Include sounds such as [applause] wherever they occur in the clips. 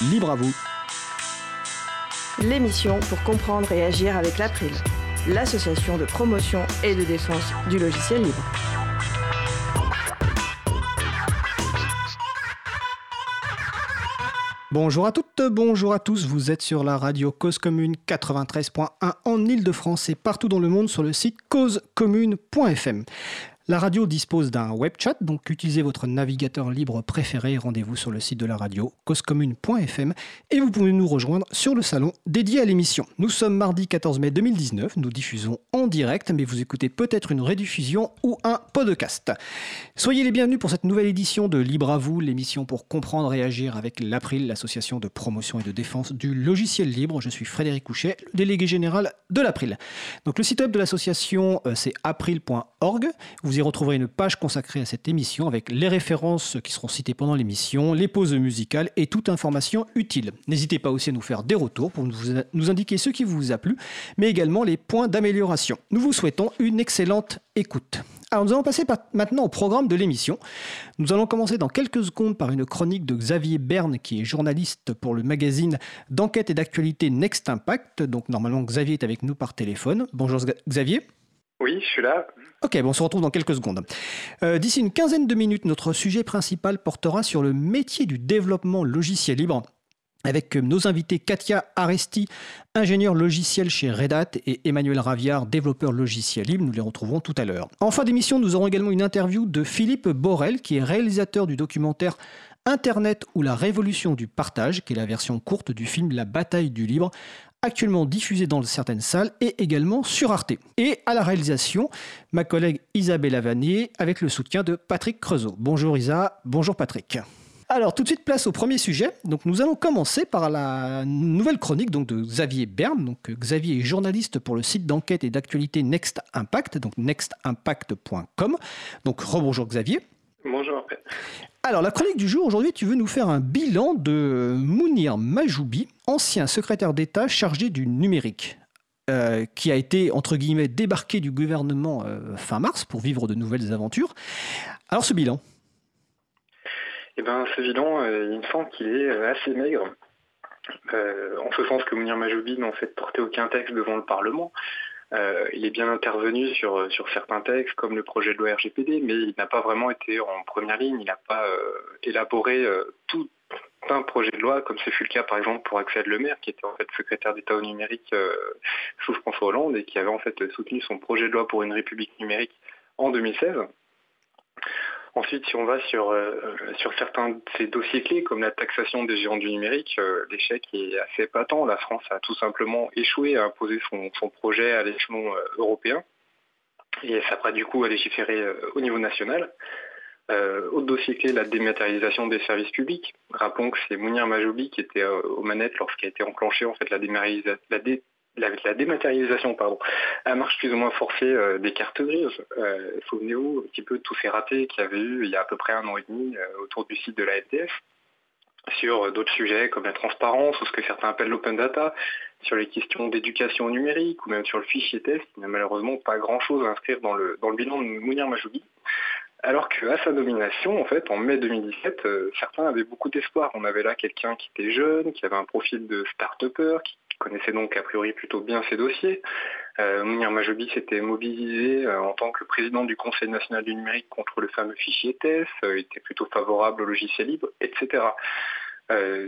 libre à vous. L'émission pour comprendre et agir avec l'April, l'association de promotion et de défense du logiciel libre. Bonjour à toutes, bonjour à tous, vous êtes sur la radio Cause Commune 93.1 en Ile-de-France et partout dans le monde sur le site causecommune.fm. La radio dispose d'un web chat, donc utilisez votre navigateur libre préféré. Rendez-vous sur le site de la radio, causecommune.fm, et vous pouvez nous rejoindre sur le salon dédié à l'émission. Nous sommes mardi 14 mai 2019, nous diffusons en direct, mais vous écoutez peut-être une rediffusion ou un podcast. Soyez les bienvenus pour cette nouvelle édition de Libre à vous, l'émission pour comprendre et agir avec l'April, l'association de promotion et de défense du logiciel libre. Je suis Frédéric Couchet, délégué général de l'April. Donc le site web de l'association, euh, c'est april.org. y retrouverez une page consacrée à cette émission avec les références qui seront citées pendant l'émission, les pauses musicales et toute information utile. N'hésitez pas aussi à nous faire des retours pour nous indiquer ce qui vous a plu, mais également les points d'amélioration. Nous vous souhaitons une excellente écoute. Alors nous allons passer maintenant au programme de l'émission. Nous allons commencer dans quelques secondes par une chronique de Xavier Berne, qui est journaliste pour le magazine d'enquête et d'actualité Next Impact. Donc normalement Xavier est avec nous par téléphone. Bonjour Xavier. Oui, je suis là. Ok, bon, on se retrouve dans quelques secondes. Euh, d'ici une quinzaine de minutes, notre sujet principal portera sur le métier du développement logiciel libre avec nos invités Katia Aresti, ingénieur logiciel chez Red Hat, et Emmanuel Raviard, développeur logiciel libre. Nous les retrouverons tout à l'heure. En fin d'émission, nous aurons également une interview de Philippe Borel, qui est réalisateur du documentaire Internet ou la révolution du partage, qui est la version courte du film La bataille du libre, actuellement diffusé dans certaines salles et également sur Arte. Et à la réalisation, ma collègue Isabelle Vanier avec le soutien de Patrick Creusot. Bonjour Isa, bonjour Patrick. Alors tout de suite place au premier sujet. Donc nous allons commencer par la nouvelle chronique donc de Xavier Berne. Donc Xavier est journaliste pour le site d'enquête et d'actualité Next Impact, donc nextimpact.com. Donc rebonjour Xavier. Bonjour. Alors, la chronique du jour, aujourd'hui, tu veux nous faire un bilan de Mounir Majoubi, ancien secrétaire d'État chargé du numérique. Euh, qui a été, entre guillemets, débarqué du gouvernement euh, fin mars pour vivre de nouvelles aventures. Alors ce bilan? Eh bien ce bilan, euh, il me semble qu'il est assez maigre. en ce sens que Mounir Majoubi n'a en fait porté aucun texte devant le Parlement. Euh, il est bien intervenu sur, certains textes comme le projet de loi RGPD, mais il n'a pas vraiment été en première ligne, il n'a pas euh, élaboré euh, tout un projet de loi, comme ce fut le cas par exemple pour Axel Lemaire, qui était en fait secrétaire d'État au numérique sous François Hollande et qui avait en fait soutenu son projet de loi pour une république numérique en 2016. Ensuite, si on va sur, euh, sur certains de ces dossiers clés, comme la taxation des géants du numérique, euh, l'échec est assez patent. La France a tout simplement échoué à imposer son, projet à l'échelon euh, européen et s'apprête du coup à légiférer au niveau national. autre dossier clé, la dématérialisation des services publics. Rappelons que c'est Mounir Majoubi qui était aux manettes lorsqu'a été enclenchée en fait la, la, la, dématérialisation pardon, à marche plus ou moins forcée euh, des cartes grises. Euh, Souvenez-vous un petit peu de tous ces ratés qu'il y avait eu il y a à peu près un an et demi euh, autour du site de la FDF sur d'autres sujets comme la transparence ou ce que certains appellent l'open data, sur les questions d'éducation numérique ou même sur le fichier test. Il n'y a malheureusement pas grand-chose à inscrire dans le, dans le bilan de Mounir Majoubi. Alors qu'à sa nomination, en fait, en mai 2017, certains avaient beaucoup d'espoir. On avait là quelqu'un qui était jeune, qui avait un profil de start-upper, qui connaissait donc a priori plutôt bien ses dossiers. Euh, Majobi s'était mobilisé euh, en tant que président du Conseil national du numérique contre le fameux fichier TES, euh, était plutôt favorable au logiciel libre, etc.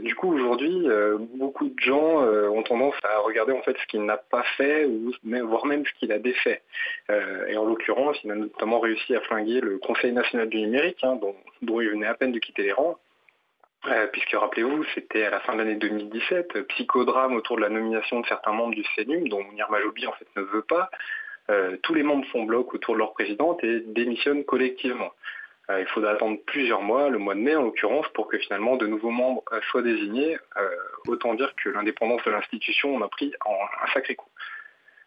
du coup, aujourd'hui, beaucoup de gens ont tendance à regarder en fait ce qu'il n'a pas fait, ou voire même ce qu'il a défait. et en l'occurrence, il a notamment réussi à flinguer le Conseil national du numérique, hein, dont il venait à peine de quitter les rangs, euh, puisque rappelez-vous, c'était à la fin de l'année 2017, euh, psychodrame autour de la nomination de certains membres du CNUM, dont Mounir Majoubi en fait ne veut pas. Euh, tous les membres font bloc autour de leur présidente et démissionnent collectivement. il faudra attendre plusieurs mois, le mois de mai en l'occurrence, pour que finalement de nouveaux membres soient désignés. autant dire que l'indépendance de l'institution en a pris un sacré coup.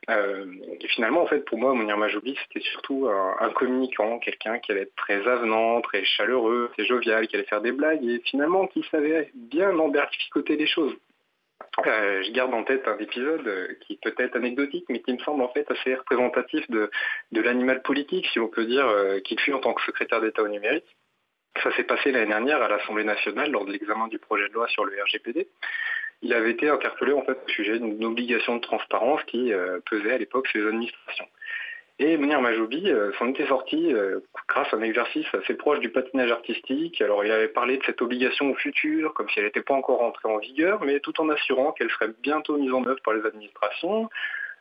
Euh, et finalement, en fait, pour moi, Mounir Majoubi, c'était surtout un, communicant, quelqu'un qui allait être très avenant, très chaleureux, très jovial, qui allait faire des blagues, et finalement qui savait bien emberlificoter les choses. Euh, je garde en tête un épisode euh, qui peut être anecdotique, mais qui me semble en fait assez représentatif de, l'animal politique, si on peut dire, qu'il fut en tant que secrétaire d'État au numérique. Ça s'est passé l'année dernière à l'Assemblée nationale lors de l'examen du projet de loi sur le RGPD. Il avait été interpellé au sujet d'une obligation de transparence qui pesait à l'époque sur les administrations. Et Mounir Majoubi euh, s'en était sorti euh, grâce à un exercice assez proche du patinage artistique. Alors il avait parlé de cette obligation au futur, comme si elle n'était pas encore entrée en vigueur, mais tout en assurant qu'elle serait bientôt mise en œuvre par les administrations.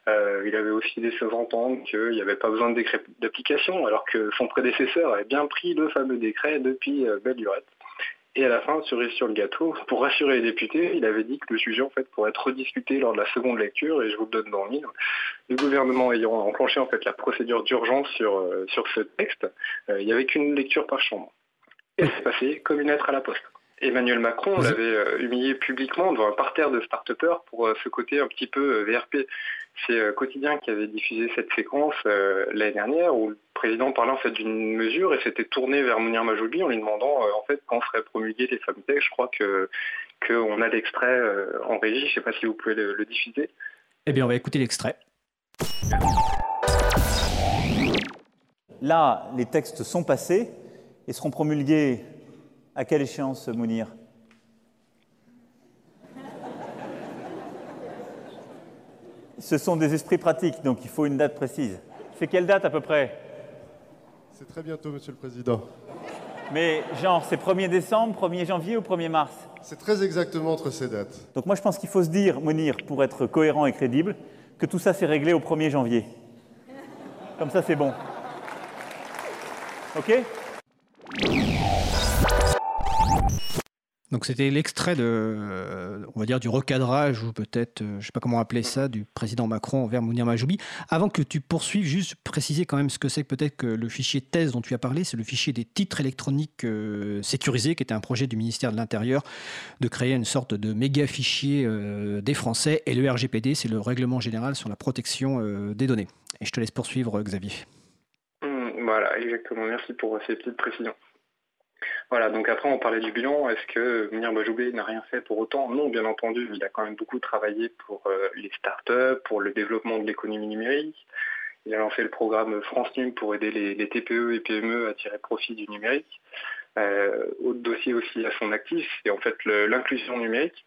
Euh, il avait aussi laissé entendre qu'il n'y avait pas besoin de décret d'application, alors que son prédécesseur avait bien pris le fameux décret depuis belle lurette. Et à la fin, cerise sur le gâteau, [laughs] pour rassurer les députés, il avait dit que le sujet en fait pourrait être rediscuté lors de la seconde lecture, et je vous le donne dans le mille. Le gouvernement ayant enclenché en fait la procédure d'urgence sur, euh, sur ce texte, euh, il n'y avait qu'une lecture par chambre. Et c'est passé comme une lettre à la poste. Emmanuel Macron l'avait euh, humilié publiquement devant un parterre de start-upers pour ce côté un petit peu VRP. C'est Quotidien qui avait diffusé cette séquence l'année dernière où le président parlait en fait d'une mesure et s'était tourné vers Mounir Majoubi en lui demandant en fait quand seraient promulgués les fameux textes. Je crois que qu'on a l'extrait en régie. Je ne sais pas si vous pouvez le diffuser. Eh bien, on va écouter l'extrait. Là, les textes sont passés et seront promulgués à quelle échéance, Mounir? Ce sont des esprits pratiques, donc il faut une date précise. C'est quelle date à peu près? C'est très bientôt, Monsieur le Président. Mais genre, c'est 1er décembre, 1er janvier ou 1er mars? C'est très exactement entre ces dates. Donc moi, je pense qu'il faut se dire, Mounir, pour être cohérent et crédible, que tout ça s'est réglé au 1er janvier. Comme ça, c'est bon. OK? Donc c'était l'extrait de, euh, on va dire, du recadrage ou peut-être, euh, je sais pas comment appeler ça, du président Macron envers Mounir Majoubi. Avant que tu poursuives, juste préciser quand même ce que c'est que peut-être que le fichier thèse dont tu as parlé, c'est le fichier des titres électroniques euh, sécurisés, qui était un projet du ministère de l'Intérieur de créer une sorte de méga fichier des Français. Et le RGPD, c'est le règlement général sur la protection des données. Et je te laisse poursuivre, Xavier. Mmh, voilà, exactement. Merci pour ces petites précisions. Voilà, donc après on parlait du bilan, est-ce que Mounir Bajoubé n'a rien fait pour autant? Non, bien entendu, il a quand même beaucoup travaillé pour euh, les startups, pour le développement de l'économie numérique. Il a lancé le programme France Num pour aider les, TPE et PME à tirer profit du numérique. Euh, autre dossier aussi à son actif, c'est en fait l'inclusion numérique.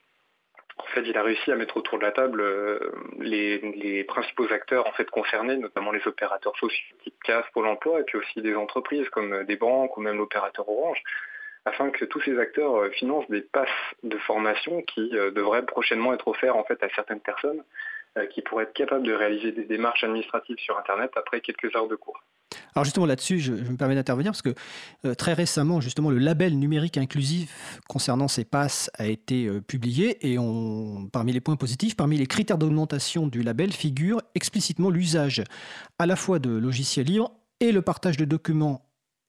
En fait, il a réussi à mettre autour de la table euh, les, principaux acteurs en fait concernés, notamment les opérateurs sociaux type CAF, Pôle Emploi, et puis aussi des entreprises comme des banques ou même l'opérateur Orange, afin que tous ces acteurs euh, financent des passes de formation qui euh, devraient prochainement être offerts en fait à certaines personnes euh, qui pourraient être capables de réaliser des démarches administratives sur Internet après quelques heures de cours. Alors justement là-dessus, je, me permets d'intervenir parce que très récemment, justement, le label numérique inclusif concernant ces passes a été publié et on, parmi les points positifs, parmi les critères d'augmentation du label figure explicitement l'usage à la fois de logiciels libres et le partage de documents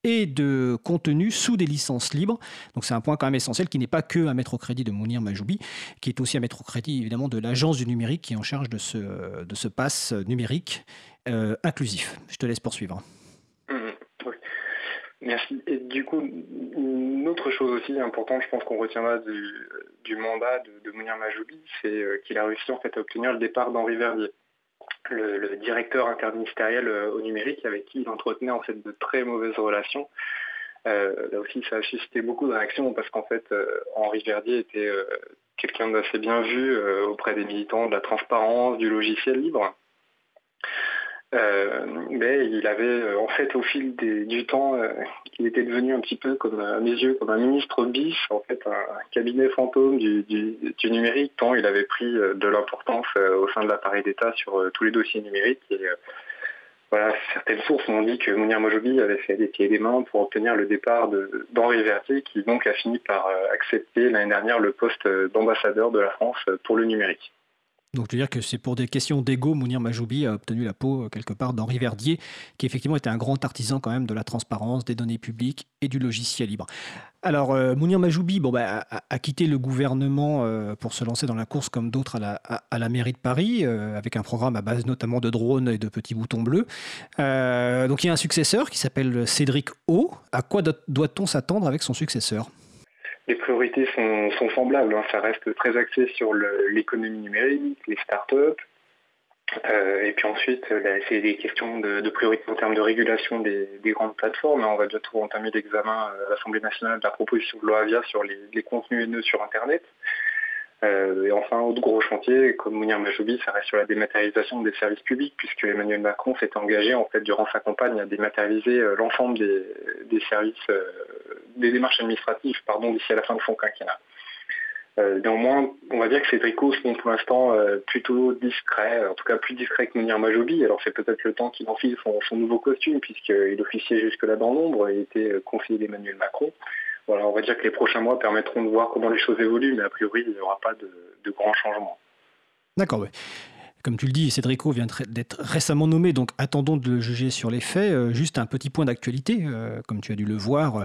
et de contenu sous des licences libres. Donc c'est un point quand même essentiel qui n'est pas que à mettre au crédit de Mounir Majoubi, qui est aussi à mettre au crédit évidemment de l'agence du numérique qui est en charge de ce, de ce pass numérique euh, inclusif. Je te laisse poursuivre. Mmh, Merci. Et du coup, une autre chose aussi importante, je pense qu'on retiendra du, mandat de, de Mounir Majoubi, c'est euh, qu'il a réussi en fait à obtenir le départ d'Henri Verdier le, directeur interministériel euh, au numérique avec qui il entretenait en fait de très mauvaises relations. Euh, là aussi, ça a suscité beaucoup de réactions parce qu'en fait, euh, Henri Verdier était quelqu'un d'assez bien vu auprès des militants de la transparence, du logiciel libre. Euh, mais il avait euh, en fait au fil du temps, euh, il était devenu un petit peu comme à mes yeux comme un ministre bis, en fait un, cabinet fantôme du, numérique, tant il avait pris de l'importance au sein de l'appareil d'État sur tous les dossiers numériques. Certaines sources m'ont dit que Mounir Mojobi avait fait des pieds et des mains pour obtenir le départ d'Henri Vertier, qui donc a fini par accepter l'année dernière le poste d'ambassadeur de la France pour le numérique. Donc, je veux dire que c'est pour des questions d'ego, Mounir Majoubi a obtenu la peau euh, quelque part d'Henri Verdier, qui effectivement était un grand artisan quand même de la transparence, des données publiques et du logiciel libre. Alors, euh, Mounir Majoubi bon, bah, a, quitté le gouvernement euh, pour se lancer dans la course comme d'autres à la, mairie de Paris, avec un programme à base notamment de drones et de petits boutons bleus. donc, il y a un successeur qui s'appelle Cédric O. À quoi doit-on s'attendre avec son successeur? Les priorités sont, semblables. Hein. Ça reste très axé sur l'économie numérique, les startups. et puis ensuite, c'est des questions de, priorité en termes de régulation des, grandes plateformes. On va bientôt entamer l'examen à l'Assemblée nationale de la proposition de loi Avia sur les, les contenus haineux sur Internet. Euh, et enfin, autre gros chantier, comme Mounir Majoubi, ça reste sur la dématérialisation des services publics, puisque Emmanuel Macron s'est engagé, en fait, durant sa campagne, à dématérialiser euh, l'ensemble des, services, euh, des démarches administratives, pardon, d'ici à la fin de son quinquennat. néanmoins, on va dire que ces tricots sont pour l'instant plutôt discrets, en tout cas plus discrets que Mounir Majoubi. Alors c'est peut-être le temps qu'il enfile son, son nouveau costume, puisqu'il officiait jusque-là dans l'ombre et était conseiller d'Emmanuel Macron on va dire que les prochains mois permettront de voir comment les choses évoluent, mais a priori, il n'y aura pas de, de grands changements. D'accord, oui. Comme tu le dis, Cédrico vient d'être récemment nommé, donc attendons de le juger sur les faits. Euh, juste un petit point d'actualité, euh, comme tu as dû le voir, euh,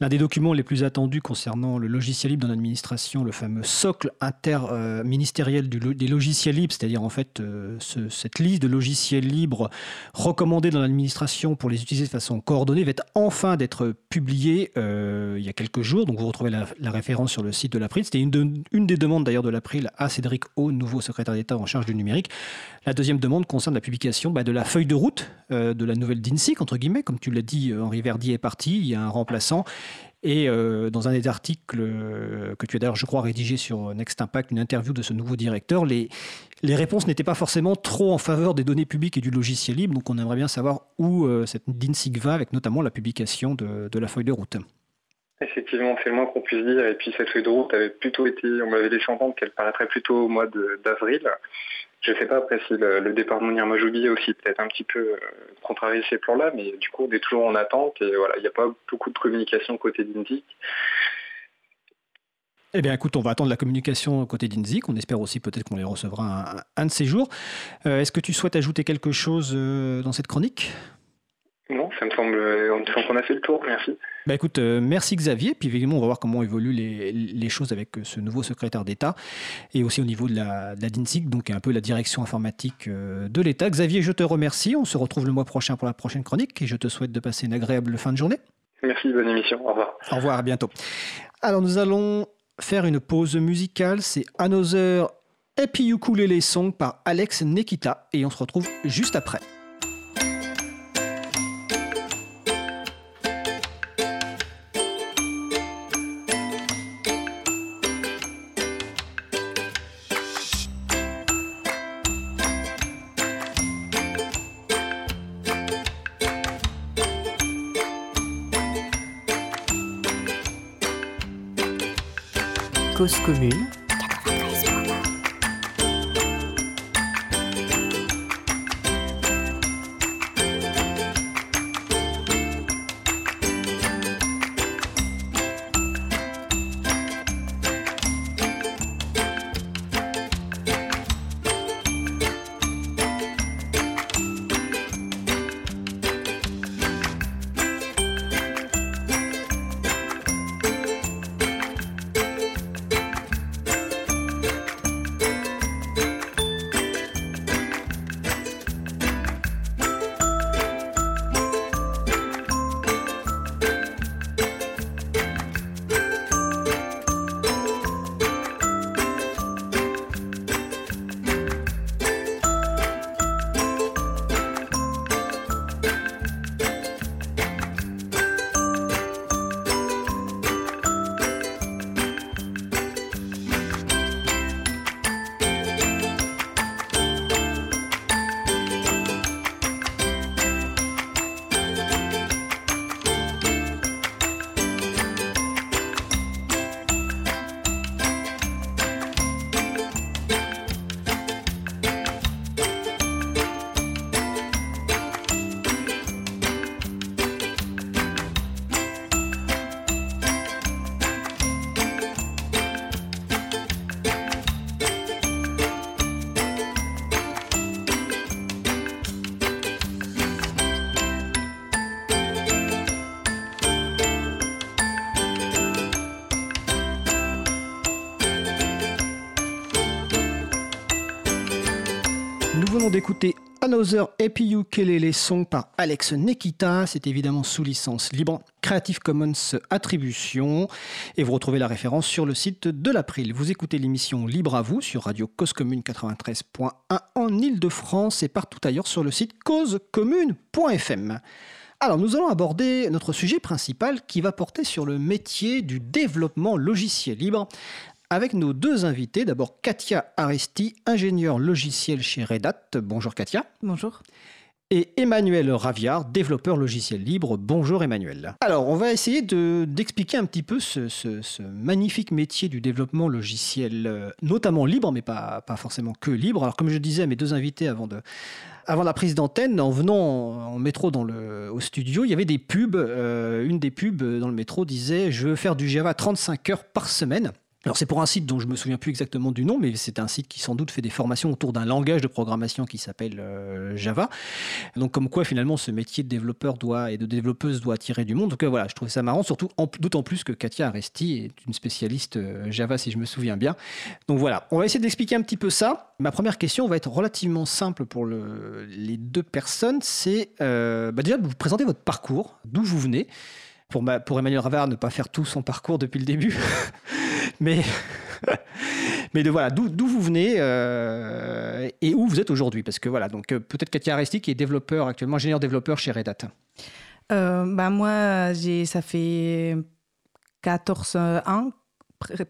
l'un des documents les plus attendus concernant le logiciel libre dans l'administration, le fameux socle interministériel des logiciels libres, c'est-à-dire en fait cette liste de logiciels libres recommandés dans l'administration pour les utiliser de façon coordonnée, va enfin d'être publié il y a quelques jours. Donc vous retrouvez la, référence sur le site de l'April. C'était une, une, des demandes d'ailleurs de l'April à Cédric O, nouveau secrétaire d'État en charge du numérique. La deuxième demande concerne la publication bah, de la feuille de route euh, de la nouvelle DINSIC, entre guillemets. Comme tu l'as dit, euh, Henri Verdi est parti, il y a un remplaçant. Et euh, dans un des articles que tu as d'ailleurs, je crois, rédigé sur Next Impact, une interview de ce nouveau directeur, les, réponses n'étaient pas forcément trop en faveur des données publiques et du logiciel libre. Donc on aimerait bien savoir où cette DINSIC va, avec notamment la publication de, de la feuille de route. Effectivement, c'est le moins qu'on puisse dire. Et puis cette feuille de route avait plutôt été, on m'avait laissé entendre qu'elle paraîtrait plutôt au mois d'avril. Je ne sais pas après si le, départ de Mounir Majoubi aussi peut-être un petit peu euh, contrarié ces plans-là, mais du coup on est toujours en attente et voilà, il n'y a pas beaucoup de communication côté d'Indic. Eh bien, écoute, on va attendre la communication côté d'Inzik. On espère aussi peut-être qu'on les recevra un, de ces jours. Euh, est-ce que tu souhaites ajouter quelque chose euh, dans cette chronique? Non, ça me semble, qu'on a fait le tour, merci. Bah écoute, euh, merci Xavier, puis évidemment on va voir comment évoluent les, choses avec euh, ce nouveau secrétaire d'État et aussi au niveau de la, de DINSIC, donc un peu la direction informatique euh, de l'État. Xavier, je te remercie, on se retrouve le mois prochain pour la prochaine chronique et je te souhaite de passer une agréable fin de journée. Merci, bonne émission, au revoir. Au revoir, à bientôt. Alors nous allons faire une pause musicale, c'est Another Happy Ukulele Song par Alex Nekita et on se retrouve juste après. Commune d'écouter Another Happy Ukulele Song par Alex Nekita. C'est évidemment sous licence libre Creative Commons Attribution. Et vous retrouvez la référence sur le site de l'April. Vous écoutez l'émission Libre à vous sur Radio Cause Commune 93.1 en Ile-de-France et partout ailleurs sur le site causecommune.fm. Alors, nous allons aborder notre sujet principal qui va porter sur le métier du développement logiciel libre avec nos deux invités. D'abord, Katia Aresti, ingénieure logiciel chez Red Hat. Bonjour Katia. Bonjour. Et Emmanuel Raviard, développeur logiciel libre. Bonjour Emmanuel. Alors, on va essayer d'expliquer un petit peu ce, magnifique métier du développement logiciel, euh, notamment libre, mais pas, pas forcément que libre. Alors, comme je disais à mes deux invités avant de, avant la prise d'antenne, en venant en métro dans le, au studio, il y avait des pubs. Euh, une des pubs dans le métro disait Je veux faire du Java 35 heures par semaine. Alors c'est pour un site dont je me souviens plus exactement du nom, mais c'est un site qui sans doute fait des formations autour d'un langage de programmation qui s'appelle euh, Java. Donc comme quoi finalement ce métier de développeur doit et de développeuse doit attirer du monde. Donc euh, voilà, je trouvais ça marrant, surtout d'autant plus que Katia Aresti est une spécialiste euh, Java si je me souviens bien. Donc voilà, on va essayer d'expliquer un petit peu ça. Ma première question va être relativement simple pour le, les deux personnes. C'est bah déjà de vous présenter votre parcours, d'où vous venez? Pour, pour Emmanuel Ravard ne pas faire tout son parcours depuis le début. [laughs] mais, [laughs] mais de voilà, d'où vous venez euh, et où vous êtes aujourd'hui? Parce que voilà, donc euh, peut-être Katia Aresti qui est développeur actuellement, ingénieur développeur chez Red Hat. Euh, bah moi, ça fait 14 ans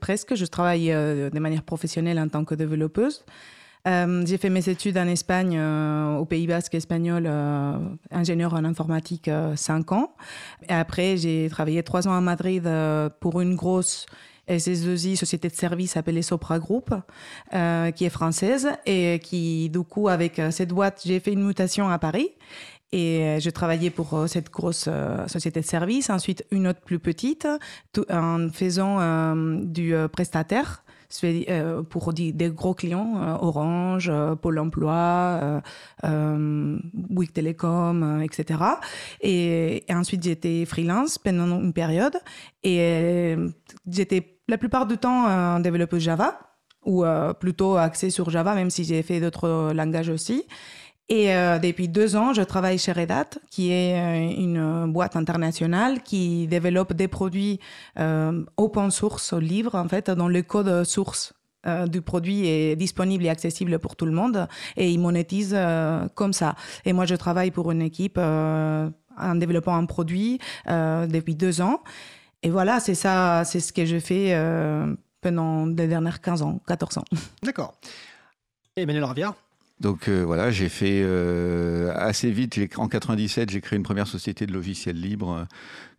presque. Je travaille de manière professionnelle en tant que développeuse. J'ai fait mes études en Espagne, au Pays Basque espagnol, euh, ingénieur en informatique, 5 ans. Et après, j'ai travaillé 3 ans à Madrid pour une grosse SS2I, société de services appelée Sopra Group, qui est française et qui, du coup, avec cette boîte, j'ai fait une mutation à Paris. Et je travaillais pour cette grosse société de services, ensuite une autre plus petite, en faisant du prestataire euh, pour des, gros clients, euh, Orange, euh, Pôle emploi, Bouygues Télécom, etc. Et, ensuite, j'étais freelance pendant une période et j'étais la plupart du temps un développeur Java ou plutôt axé sur Java, même si j'ai fait d'autres langages aussi. Et euh, depuis deux ans, je travaille chez Red Hat, qui est euh, une boîte internationale qui développe des produits euh, open source, libre en fait, dont le code source du produit est disponible et accessible pour tout le monde et il monétise comme ça. Et moi, je travaille pour une équipe en développant un produit depuis deux ans. Et voilà, c'est ça, c'est ce que je fais pendant les dernières 15 ans, 14 ans. D'accord. Emmanuel Raviard donc euh, voilà, j'ai fait euh, assez vite. En 97, j'ai créé une première société de logiciels libres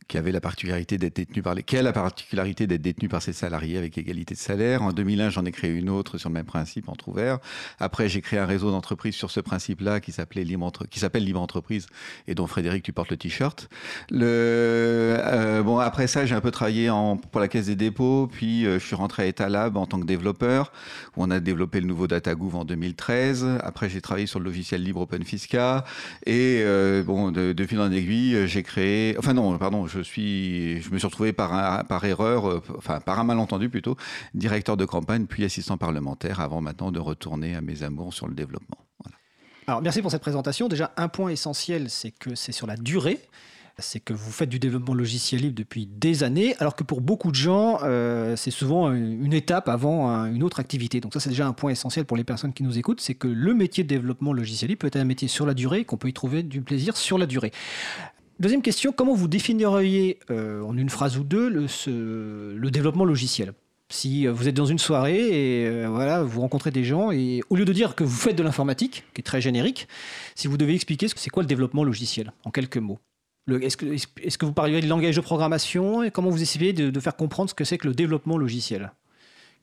qui avait la particularité d'être détenu par les, qui a la particularité d'être détenu par ses salariés avec égalité de salaire. En 2001, j'en ai créé une autre sur le même principe, entre ouvert. Après, j'ai créé un réseau d'entreprises sur ce principe-là qui s'appelait Libre qui s'appelle Libre Entreprise et dont Frédéric, tu portes le t-shirt. Le, euh, bon, après ça, j'ai un peu travaillé en, pour la Caisse des dépôts, puis euh, je suis rentré à Etalab en tant que développeur, où on a développé le nouveau DataGouv en 2013. Après, j'ai travaillé sur le logiciel libre OpenFisca et euh, bon, de, de fil en aiguille, j'ai créé, enfin non, pardon, je suis, je me suis retrouvé par, erreur, euh, enfin par un malentendu plutôt, directeur de campagne puis assistant parlementaire avant maintenant de retourner à mes amours sur le développement. Alors merci pour cette présentation. Déjà un point essentiel, c'est que c'est sur la durée c'est que vous faites du développement logiciel libre depuis des années, alors que pour beaucoup de gens, euh, c'est souvent une étape avant une autre activité. Donc ça, c'est déjà un point essentiel pour les personnes qui nous écoutent, c'est que le métier de développement logiciel libre peut être un métier sur la durée, qu'on peut y trouver du plaisir sur la durée. Deuxième question, comment vous définiriez euh, en une phrase ou deux le, développement logiciel? Si euh, vous êtes dans une soirée et euh, voilà, vous rencontrez des gens et au lieu de dire que vous faites de l'informatique, qui est très générique, si vous devez expliquer ce que c'est quoi le développement logiciel en quelques mots? Est-ce que, est que, vous parliez de langage de programmation et comment vous essayez de, faire comprendre ce que c'est que le développement logiciel?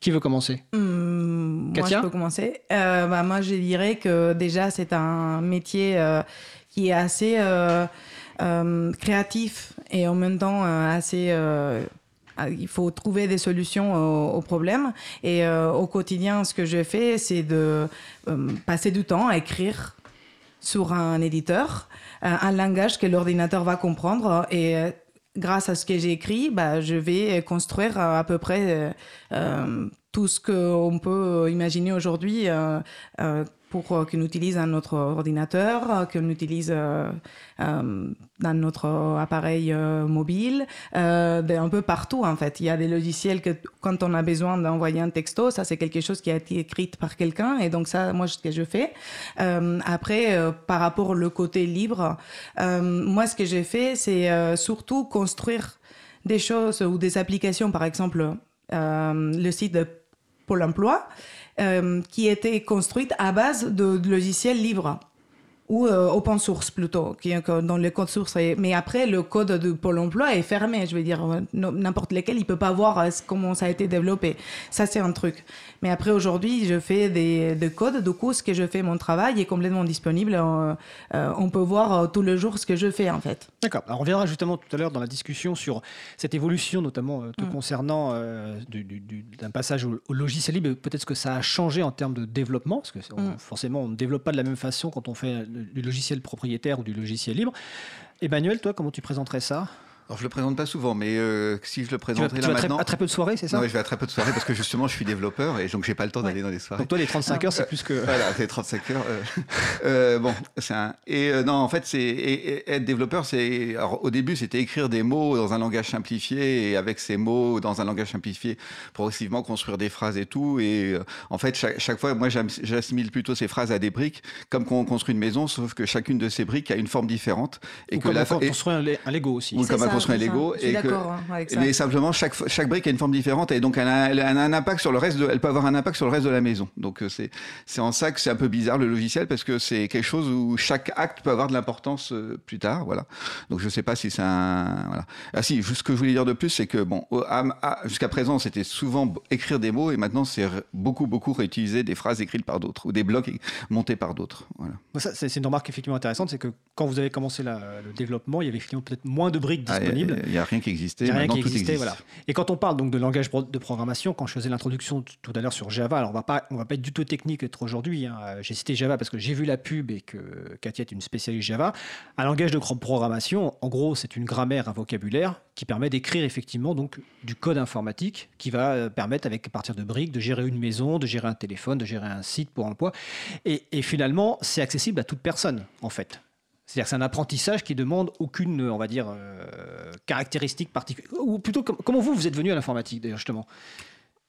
Qui veut commencer? Mmh, Moi, je peux commencer. Bah, moi, je dirais que déjà, c'est un métier qui est assez créatif et en même temps euh, assez euh, il faut trouver des solutions aux, problèmes. Et au quotidien, ce que je fais, c'est de passer du temps à écrire sur un éditeur, un langage que l'ordinateur va comprendre. Et grâce à ce que j'ai écrit, bah, je vais construire à peu près tout ce qu'on peut imaginer aujourd'hui pour euh, qu'on utilise dans notre ordinateur, euh, qu'on utilise euh, dans notre appareil mobile, un peu partout en fait. Il y a des logiciels que quand on a besoin d'envoyer un texto, ça c'est quelque chose qui a été écrit par quelqu'un et donc ça, moi, ce que je fais. après, par rapport au côté libre, moi, ce que j'ai fait, c'est surtout construire des choses ou des applications, par exemple, le site de Pôle Emploi. Euh, qui était construite à base de, logiciels libres ou euh, open source plutôt, qui dans le code source. Mais après, le code de Pôle emploi est fermé. Je veux dire, n'importe lequel, il peut pas voir euh, comment ça a été développé. Ça, c'est un truc. Mais après, aujourd'hui, je fais des, des, codes. Du coup, ce que je fais, mon travail est complètement disponible. Euh, on peut voir euh, tout le jour ce que je fais, en fait. D'accord. Alors, on reviendra justement tout à l'heure dans la discussion sur cette évolution, notamment euh, mm. concernant d'un passage au, logiciel libre. Peut-être que ça a changé en termes de développement, parce que mm. forcément, on ne développe pas de la même façon quand on fait du logiciel propriétaire ou du logiciel libre. Emmanuel, toi, comment tu présenterais ça? Alors je le présente pas souvent, mais euh, si je le présenterai là maintenant, à très peu de soirées, c'est ça? Oui, je vais à très peu de soirées parce que justement je suis développeur et donc j'ai pas le temps d'aller dans les soirées. Donc toi les 35 heures c'est plus que voilà, les 35 heures. Euh, [laughs] euh, bon, c'est un et non en fait c'est être développeur c'est au début c'était écrire des mots dans un langage simplifié et avec ces mots dans un langage simplifié progressivement construire des phrases et tout et en fait chaque, chaque fois moi j'assimile plutôt ces phrases à des briques comme quand on construit une maison sauf que chacune de ces briques a une forme différente et que comme la on construit un, Lego aussi. Ou comme construire un Lego. et que, hein, Mais simplement, chaque, chaque brique a une forme différente et donc elle a, un impact sur le reste de, elle peut avoir un impact sur le reste de la maison. Donc euh, c'est, c'est en ça que c'est un peu bizarre le logiciel parce que c'est quelque chose où chaque acte peut avoir de l'importance euh, plus tard. Voilà. Donc je sais pas si c'est un, voilà. Ah si, ce que je voulais dire de plus, c'est que bon, jusqu'à présent, c'était souvent écrire des mots et maintenant c'est beaucoup, beaucoup réutiliser des phrases écrites par d'autres ou des blocs montés par d'autres. Voilà. c'est, une remarque effectivement intéressante, c'est que quand vous avez commencé le développement, il y avait effectivement peut-être moins de briques ah, Il n'y a rien qui existait. Il rien qui existait, voilà. Et quand on parle donc de langage de programmation, quand je faisais l'introduction tout à l'heure sur Java, alors on va pas, on va pas être du tout technique être aujourd'hui. Hein. J'ai cité Java parce que j'ai vu la pub et que Katia est une spécialiste Java. Un langage de programmation, en gros, c'est une grammaire, un vocabulaire qui permet d'écrire effectivement donc du code informatique qui va euh, permettre avec à partir de briques de gérer une maison, de gérer un téléphone, de gérer un site pour emploi. Et, et finalement, c'est accessible à toute personne en fait. C'est-à-dire que c'est un apprentissage qui demande aucune, on va dire, euh, caractéristique particulière. Ou plutôt, comment vous, vous êtes venu à l'informatique, d'ailleurs, justement?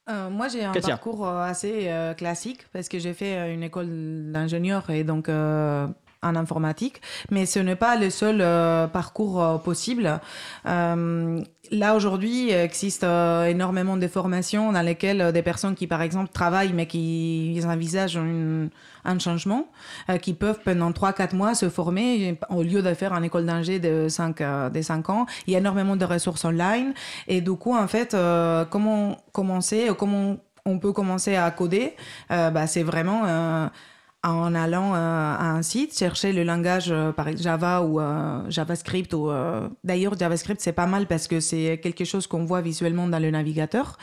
Euh, moi, j'ai un parcours euh, assez classique parce que j'ai fait une école d'ingénieur et donc en informatique, mais ce n'est pas le seul parcours possible. là, aujourd'hui, il existe énormément de formations dans lesquelles des personnes qui, par exemple, travaillent mais qui envisagent un changement, euh, qui peuvent pendant 3-4 mois se former au lieu de faire une école d'ingé de 5, euh, de 5 ans. Il y a énormément de ressources online. Et du coup, en fait, euh, comment commencer, comment on peut commencer à coder, bah, c'est vraiment en allant euh, à un site, chercher le langage euh, par Java ou euh, JavaScript. Ou, D'ailleurs, JavaScript, c'est pas mal parce que c'est quelque chose qu'on voit visuellement dans le navigateur.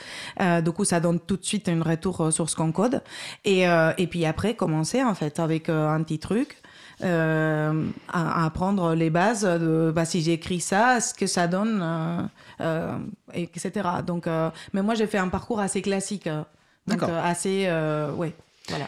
du coup, ça donne tout de suite un retour sur ce qu'on code. Et, et puis après, commencer en fait avec un petit truc. à, apprendre les bases de bah, si j'écris ça, ce que ça donne, etc. Donc, mais moi, j'ai fait un parcours assez classique. donc, assez. ouais, voilà.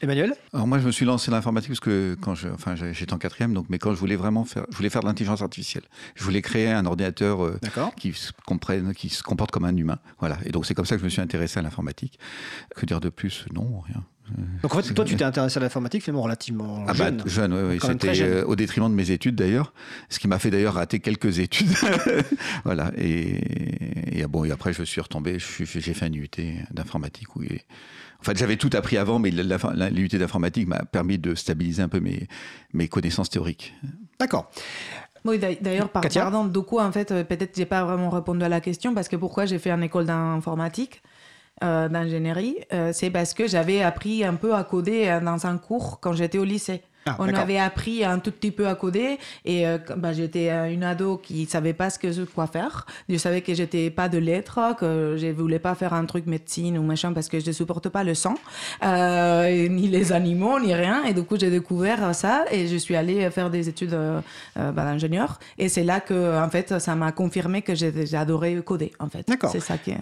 Emmanuel Alors moi, je me suis lancé dans l'informatique parce que quand je, enfin, j'étais en quatrième, donc, mais quand je voulais vraiment faire, je voulais faire de l'intelligence artificielle. Je voulais créer un ordinateur euh, qui se comprenne, qui se comporte comme un humain. Voilà. Et donc c'est comme ça que je me suis intéressé à l'informatique. Que dire de plus? Non, rien. Donc en fait, toi, tu t'es intéressé à l'informatique finalement relativement ah bah, jeune. jeune, oui, oui. C'était euh, au détriment de mes études d'ailleurs, ce qui m'a fait d'ailleurs rater quelques études. [laughs] voilà. Et, et, bon, et après, je suis retombé, j'ai fait un UT d'informatique où en fait, j'avais tout appris avant, mais l'UT d'informatique m'a permis de stabiliser un peu mes, mes connaissances théoriques. D'accord. Oui, d'ailleurs, par pardon, du coup, en fait, euh, peut-être j'ai pas vraiment répondu à la question parce que pourquoi j'ai fait une école d'informatique, euh, d'ingénierie, euh, c'est parce que j'avais appris un peu à coder dans un cours quand j'étais au lycée. Ah, on avait appris un tout petit peu à coder et euh, bah, j'étais une ado qui savait pas ce que quoi faire. Je savais que j'étais pas de lettres, que je voulais pas faire un truc médecine ou machin parce que je ne supporte pas le sang, euh, ni les animaux, ni rien. Et du coup, j'ai découvert ça et je suis allée faire des études euh, bah, d'ingénieur. Et c'est là que, en fait, ça m'a confirmé que j'adorais coder. En fait, c'est ça qui est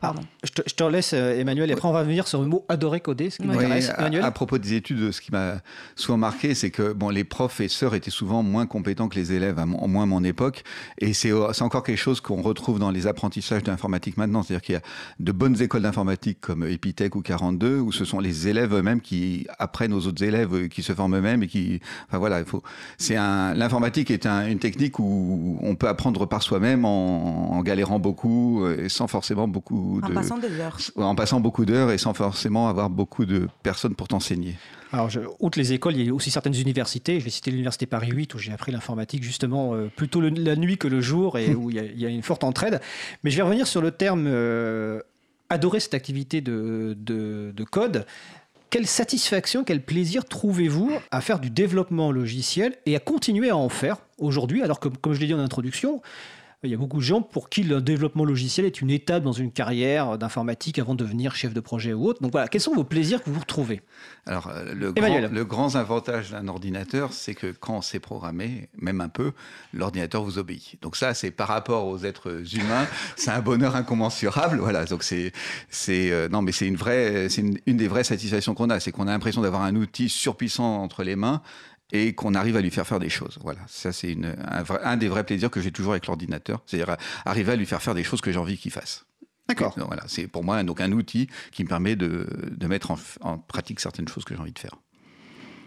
pardon. Je te, je te laisse, euh, Emmanuel, et après on va venir sur le mot adorer coder, ce qui Oui. m'intéresse. à, Emmanuel à propos des études, ce qui m'a souvent marqué, c'est que bon, les professeurs étaient souvent moins compétents que les élèves, à mon- au moins à mon époque. Et c'est c'est encore quelque chose qu'on retrouve dans les apprentissages d'informatique maintenant. C'est-à-dire qu'il y a de bonnes écoles d'informatique comme Epitech ou 42, où ce sont les élèves eux-mêmes qui apprennent aux autres élèves, euh, qui se forment eux-mêmes et qui. Enfin voilà, il faut. C'est un. L'informatique est un- une technique où on peut apprendre par soi-même en, en galérant beaucoup euh, et sans forcément beaucoup En de. passant des heures. en passant beaucoup d'heures et sans forcément avoir beaucoup de personnes pour t'enseigner. Alors, je, outre les écoles, il y a aussi certaines universités. Je vais citer l'université Paris 8 où j'ai appris l'informatique justement euh, plutôt le- la nuit que le jour et [laughs] où il y, a, il y a une forte entraide. Mais je vais revenir sur le terme euh, adorer cette activité de, de- de code. Quelle satisfaction, quel plaisir trouvez-vous à faire du développement logiciel et à continuer à en faire aujourd'hui Alors que, comme je l'ai dit en introduction, il y a beaucoup de gens pour qui le développement logiciel est une étape dans une carrière d'informatique avant de devenir chef de projet ou autre. Donc voilà, quels sont vos plaisirs que vous retrouvez? Alors, euh, le, grand, le grand avantage d'un ordinateur, c'est que quand on sait programmer, même un peu, l'ordinateur vous obéit. Donc ça, c'est par rapport aux êtres humains, [laughs] c'est un bonheur incommensurable. Voilà. Donc c'est, c'est, euh, non, mais c'est une vraie, c'est une, une des vraies satisfactions qu'on a, c'est qu'on a l'impression d'avoir un outil surpuissant entre les mains et qu'on arrive à lui faire faire des choses. Voilà, ça c'est un, des vrais plaisirs que j'ai toujours avec l'ordinateur, c'est-à-dire arriver à lui faire faire des choses que j'ai envie qu'il fasse. D'accord. Voilà, c'est pour moi donc un outil qui me permet de, de mettre en, pratique certaines choses que j'ai envie de faire.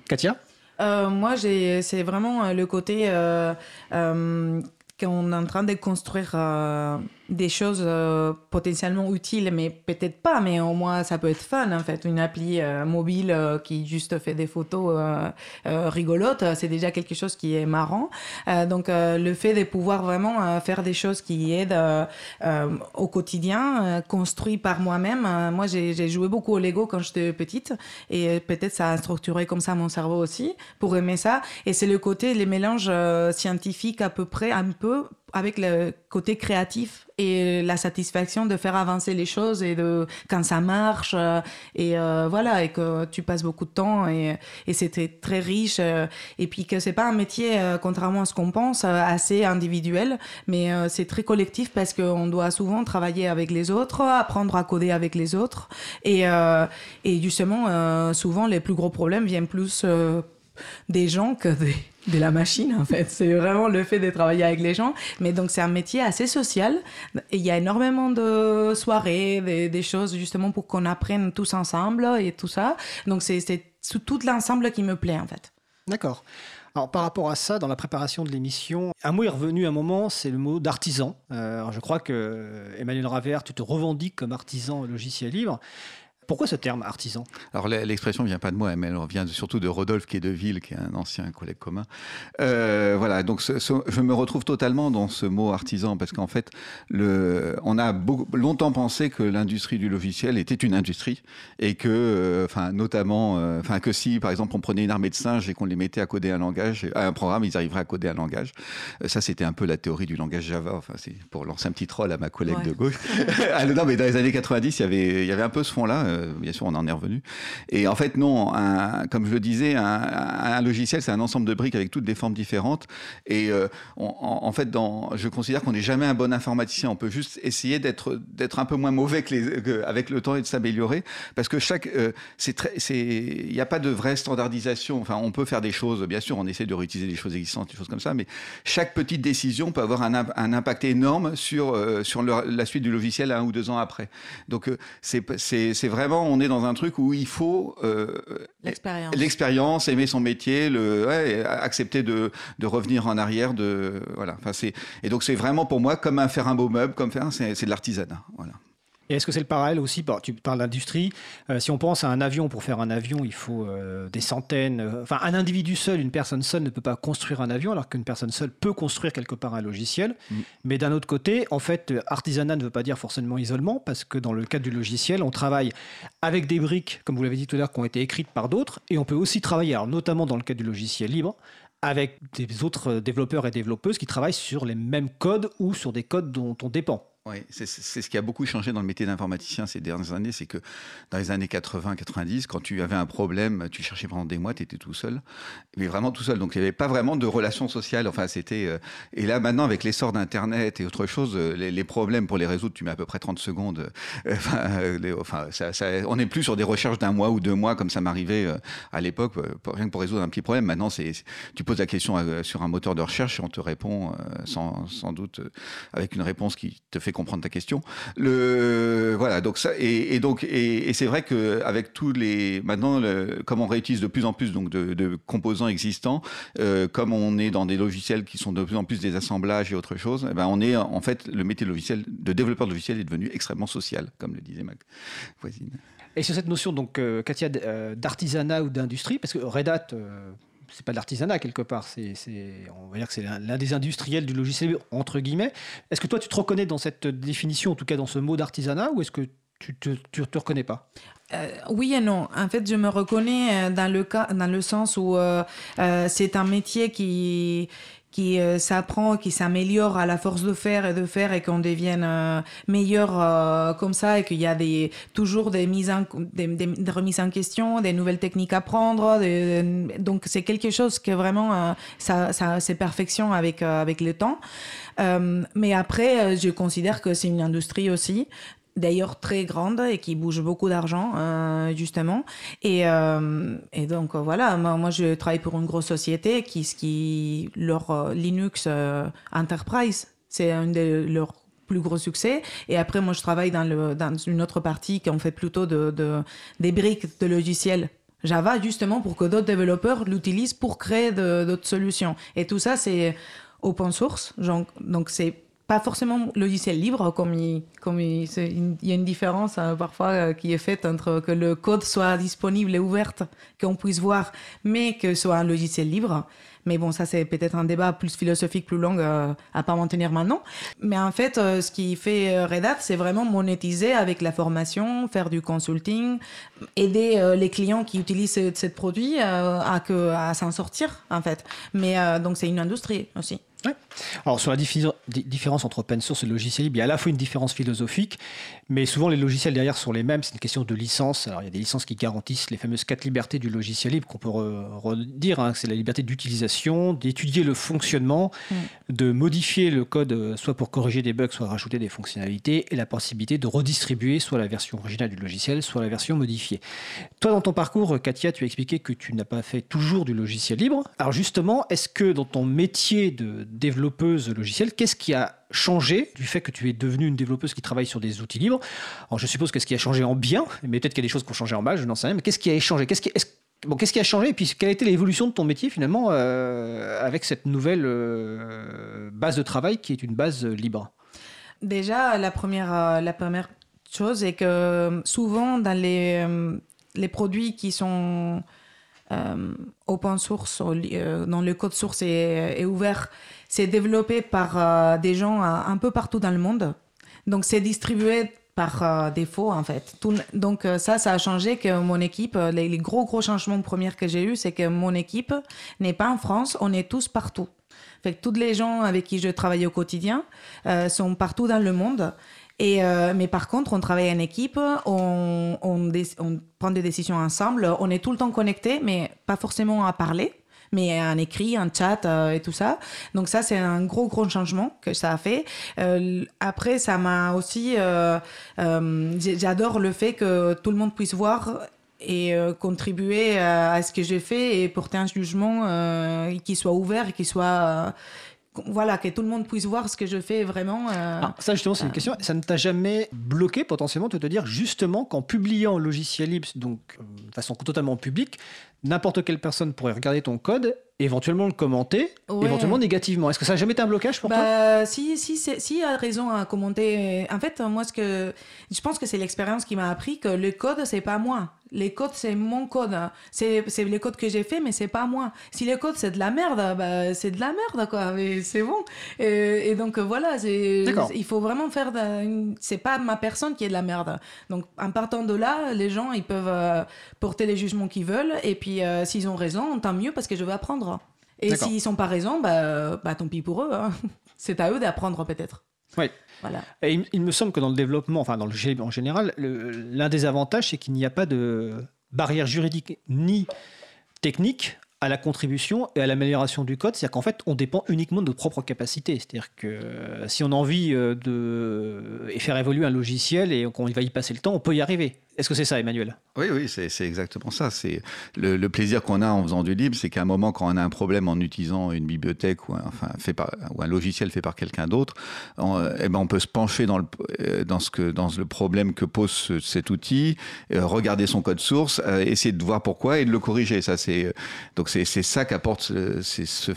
Katia? Euh, moi, c'est vraiment euh, le côté euh, euh, qu'on est en train de construire euh, des choses euh, potentiellement utiles, mais peut-être pas, mais au moins ça peut être fun en fait. Une appli euh, mobile euh, qui juste fait des photos euh, rigolotes, c'est déjà quelque chose qui est marrant. Donc le fait de pouvoir vraiment faire des choses qui aident au quotidien, construit par moi-même. Moi, j'ai joué beaucoup au Lego quand j'étais petite et peut-être ça a structuré comme ça mon cerveau aussi pour aimer ça. Et c'est le côté, les mélanges scientifiques à peu près, un peu avec le côté créatif et la satisfaction de faire avancer les choses et de quand ça marche euh, et euh, voilà et que tu passes beaucoup de temps et, et c'était très riche euh, et puis que c'est pas un métier contrairement à ce qu'on pense assez individuel mais c'est très collectif parce qu'on doit souvent travailler avec les autres apprendre à coder avec les autres et justement souvent les plus gros problèmes viennent plus des gens que des, de la machine en fait. C'est vraiment le fait de travailler avec les gens. Mais donc c'est un métier assez social il y a énormément de soirées, des, choses justement pour qu'on apprenne tous ensemble et tout ça. Donc c'est tout l'ensemble qui me plaît en fait. D'accord. Alors, par rapport à ça, dans la préparation de l'émission, un mot est revenu un moment, c'est le mot d'artisan. Euh, alors, je crois que Emmanuel Ravert, tu te revendiques comme artisan logiciel libre. Pourquoi ce terme artisan? Alors l'expression vient pas de moi, mais elle vient surtout de Rodolphe Quai-de-Ville, qui est un ancien collègue commun. Euh, voilà, donc ce- ce- je me retrouve totalement dans ce mot artisan, parce qu'en fait, le, on a beaucoup, longtemps pensé que l'industrie du logiciel était une industrie, et que, euh, enfin, notamment, euh, enfin, que si, par exemple, on prenait une armée de singes et qu'on les mettait à coder un langage, à un programme, ils arriveraient à coder un langage. Ça, c'était un peu la théorie du langage Java. Enfin, c'est pour lancer un petit troll à ma collègue Ouais. de gauche. [laughs] Ah, non, mais dans les années 90, il y avait, il y avait un peu ce fond-là. Euh, bien sûr, on en est revenu. Et en fait, non, comme je le disais, un, logiciel, c'est un ensemble de briques avec toutes des formes différentes. Et euh, en, fait, dans, je considère qu'on n'est jamais un bon informaticien. On peut juste essayer d'être d'être un peu moins mauvais que les, avec le temps et de s'améliorer, parce que chaque, euh, il n'y a pas de vraie standardisation. Enfin, on peut faire des choses. Bien sûr, on essaie de réutiliser des choses existantes, des choses comme ça, mais chaque petite décision peut avoir un, imp- un impact énorme sur sur la suite du logiciel un ou deux ans après. Donc c'est c'est c'est vraiment on est dans un truc où il faut euh, L'expérience. l'expérience, aimer son métier, le ouais, accepter de, de revenir en arrière, de voilà. Enfin c'est et donc c'est vraiment pour moi comme un faire un beau meuble, comme faire c'est c'est de l'artisanat. Voilà. Et est-ce que c'est le parallèle aussi par- Tu parles d'industrie. euh, si on pense à un avion, pour faire un avion, il faut euh, des centaines. euh, Enfin, un individu seul, une personne seule ne peut pas construire un avion, alors qu'une personne seule peut construire quelque part un logiciel. Mm. Mais d'un autre côté, en fait, artisanat ne veut pas dire forcément isolement, parce que dans le cadre du logiciel, on travaille avec des briques, comme vous l'avez dit tout à l'heure, qui ont été écrites par d'autres, et on peut aussi travailler, alors notamment dans le cadre du logiciel libre, avec des autres développeurs et développeuses qui travaillent sur les mêmes codes ou sur des codes dont on dépend. Oui, c'est ce qui a beaucoup changé dans le métier d'informaticien ces dernières années, c'est que dans les années 80-90, quand tu avais un problème, tu cherchais pendant des mois, tu étais tout seul, mais vraiment tout seul. Donc il n'y avait pas vraiment de relations sociales. Enfin, c'était. Euh, et là, maintenant, avec l'essor d'Internet et autre chose, euh, les, problèmes pour les résoudre, tu mets à peu près 30 secondes. Euh, [laughs] enfin, on n'est plus sur des recherches d'un mois ou deux mois comme ça m'arrivait à l'époque, rien que pour résoudre un petit problème. Maintenant, tu poses la question sur un moteur de recherche et on te répond sans, sans doute avec une réponse qui te fait comprendre ta question. Le, voilà, donc ça, et, donc, et, c'est vrai qu'avec tous les. Maintenant, comme on réutilise de plus en plus donc, de, composants existants, euh, comme on est dans des logiciels qui sont de plus en plus des assemblages et autre chose, eh ben on est, en fait, le métier de, logiciel, de développeur de logiciel est devenu extrêmement social, comme le disait ma voisine. Et sur cette notion, donc, euh, Katia, euh, d'artisanat ou d'industrie, parce que Red Hat c'est pas de l'artisanat quelque part, c'est, on va dire que c'est l'un des industriels du logiciel entre guillemets. Est-ce que toi tu te reconnais dans cette définition, en tout cas dans ce mot d'artisanat, ou est-ce que tu tu te reconnais pas? Euh, oui et non. En fait, je me reconnais euh, dans le cas, dans le sens où euh, c'est un métier qui qui euh, s'apprend, qui s'améliore à la force de faire et de faire et qu'on devienne euh, meilleur euh, comme ça et qu'il y a des, toujours des, mises en, des, des, remises en question, des nouvelles techniques à prendre. donc c'est quelque chose que vraiment, ça, ça c'est perfection avec, avec le temps. mais après, je considère que c'est une industrie aussi d'ailleurs très grande et qui bouge beaucoup d'argent euh, justement. Et, euh, et donc voilà moi, je travaille pour une grosse société qui qui leur euh, Linux Enterprise c'est un de leurs plus gros succès. Et après moi je travaille dans le dans une autre partie qui en fait plutôt de, de des briques de logiciels Java justement pour que d'autres développeurs l'utilisent pour créer d'autres solutions. Et tout ça c'est open source donc c'est pas forcément logiciel libre, comme il, y a une différence hein, parfois euh, qui est faite entre que le code soit disponible et ouvert, qu'on puisse voir, mais que ce soit un logiciel libre. Mais bon, ça c'est peut-être un débat plus philosophique, plus long euh, à pas maintenir maintenant. Mais en fait, euh, ce qui fait Red Hat, c'est vraiment monétiser avec la formation, faire du consulting, aider les clients qui utilisent ce, produit à s'en sortir en fait. Mais donc c'est une industrie aussi. Alors sur la différence entre open source et logiciel libre, il y a à la fois une différence philosophique, mais souvent les logiciels derrière sont les mêmes. C'est une question de licence. Alors il y a des licences qui garantissent les fameuses quatre libertés du logiciel libre qu'on peut redire. Hein. C'est la liberté d'utilisation, d'étudier le fonctionnement, mm. de modifier le code euh, soit pour corriger des bugs, soit rajouter des fonctionnalités, et la possibilité de redistribuer soit la version originale du logiciel, soit la version modifiée. Toi dans ton parcours, Katia, tu as expliqué que tu n'as pas fait toujours du logiciel libre. Alors justement, est-ce que dans ton métier de développeuse logicielle, qu'est-ce qui a changé du fait que tu es devenue une développeuse qui travaille sur des outils libres. Alors je suppose qu'est-ce qui a changé en bien, mais peut-être qu'il y a des choses qui ont changé en mal, je n'en sais rien, mais qu'est-ce qui a changé? Qu'est-ce qui, Bon, qu'est-ce qui a changé? Et puis quelle a été l'évolution de ton métier finalement euh, avec cette nouvelle euh, base de travail qui est une base libre? Déjà, la première, euh, la première chose est que souvent dans les, les produits qui sont open source, dans le code source est ouvert, c'est développé par euh, des gens euh, un peu partout dans le monde. Donc, c'est distribué par euh, défaut, en fait. donc, ça, ça a changé que mon équipe, les, gros, gros changements premiers que j'ai eu, c'est que mon équipe n'est pas en France, on est tous partout. Fait que tous les gens avec qui je travaille au quotidien sont partout dans le monde. Mais par contre, on travaille en équipe, on, on, on, prend des décisions ensemble, on est tout le temps connectés, mais pas forcément à parler mais un écrit, un chat euh, et tout ça. Donc ça, c'est un gros, gros changement que ça a fait. Euh, après, ça m'a aussi... Euh, j'adore le fait que tout le monde puisse voir et contribuer à, ce que j'ai fait et porter un jugement qui soit ouvert qui soit voilà, que tout le monde puisse voir ce que je fais vraiment. Ah, ça, justement, c'est une question. Ça ne t'a jamais bloqué potentiellement de te dire justement qu'en publiant logiciel libre, donc de façon totalement publique, n'importe quelle personne pourrait regarder ton code éventuellement le commenter, éventuellement négativement? Est-ce que ça n'a jamais été un blocage pour bah, toi Si, si, si, a raison à commenter. En fait, moi, ce que je pense que c'est l'expérience qui m'a appris que le code, c'est pas moi. Les codes, c'est mon code. C'est, c'est les codes que j'ai fait, mais c'est pas moi. Si les codes, c'est de la merde, bah, c'est de la merde, quoi. Mais c'est bon. Et, donc, voilà, c'est, il faut vraiment faire. De, c'est pas ma personne qui est de la merde. Donc, en partant de là, les gens, ils peuvent euh, porter les jugements qu'ils veulent. Et puis, euh, s'ils ont raison, tant mieux, parce que je veux apprendre. Et s'ils sont pas raison, bah, bah tant pis pour eux. Hein. [laughs] C'est à eux d'apprendre peut-être. Oui. Il, me semble que dans le développement, enfin dans le en général, l'un des avantages, c'est qu'il n'y a pas de barrière juridique ni technique à la contribution et à l'amélioration du code. C'est-à-dire qu'en fait, on dépend uniquement de nos propres capacités. C'est-à-dire que euh, si on a envie euh, de faire évoluer un logiciel et qu'on va y passer le temps, on peut y arriver. Est-ce que c'est ça, Emmanuel? Oui, oui, c'est exactement ça. C'est le, plaisir qu'on a en faisant du libre, c'est qu'à un moment, quand on a un problème en utilisant une bibliothèque ou un, enfin, fait par, ou un logiciel fait par quelqu'un d'autre, on, eh ben, on peut se pencher dans le, euh, dans, ce que, dans le problème que pose ce- cet outil, euh, regarder son code source, euh, essayer de voir pourquoi et de le corriger. Ça, c'est donc c'est ça qu'apporte ce-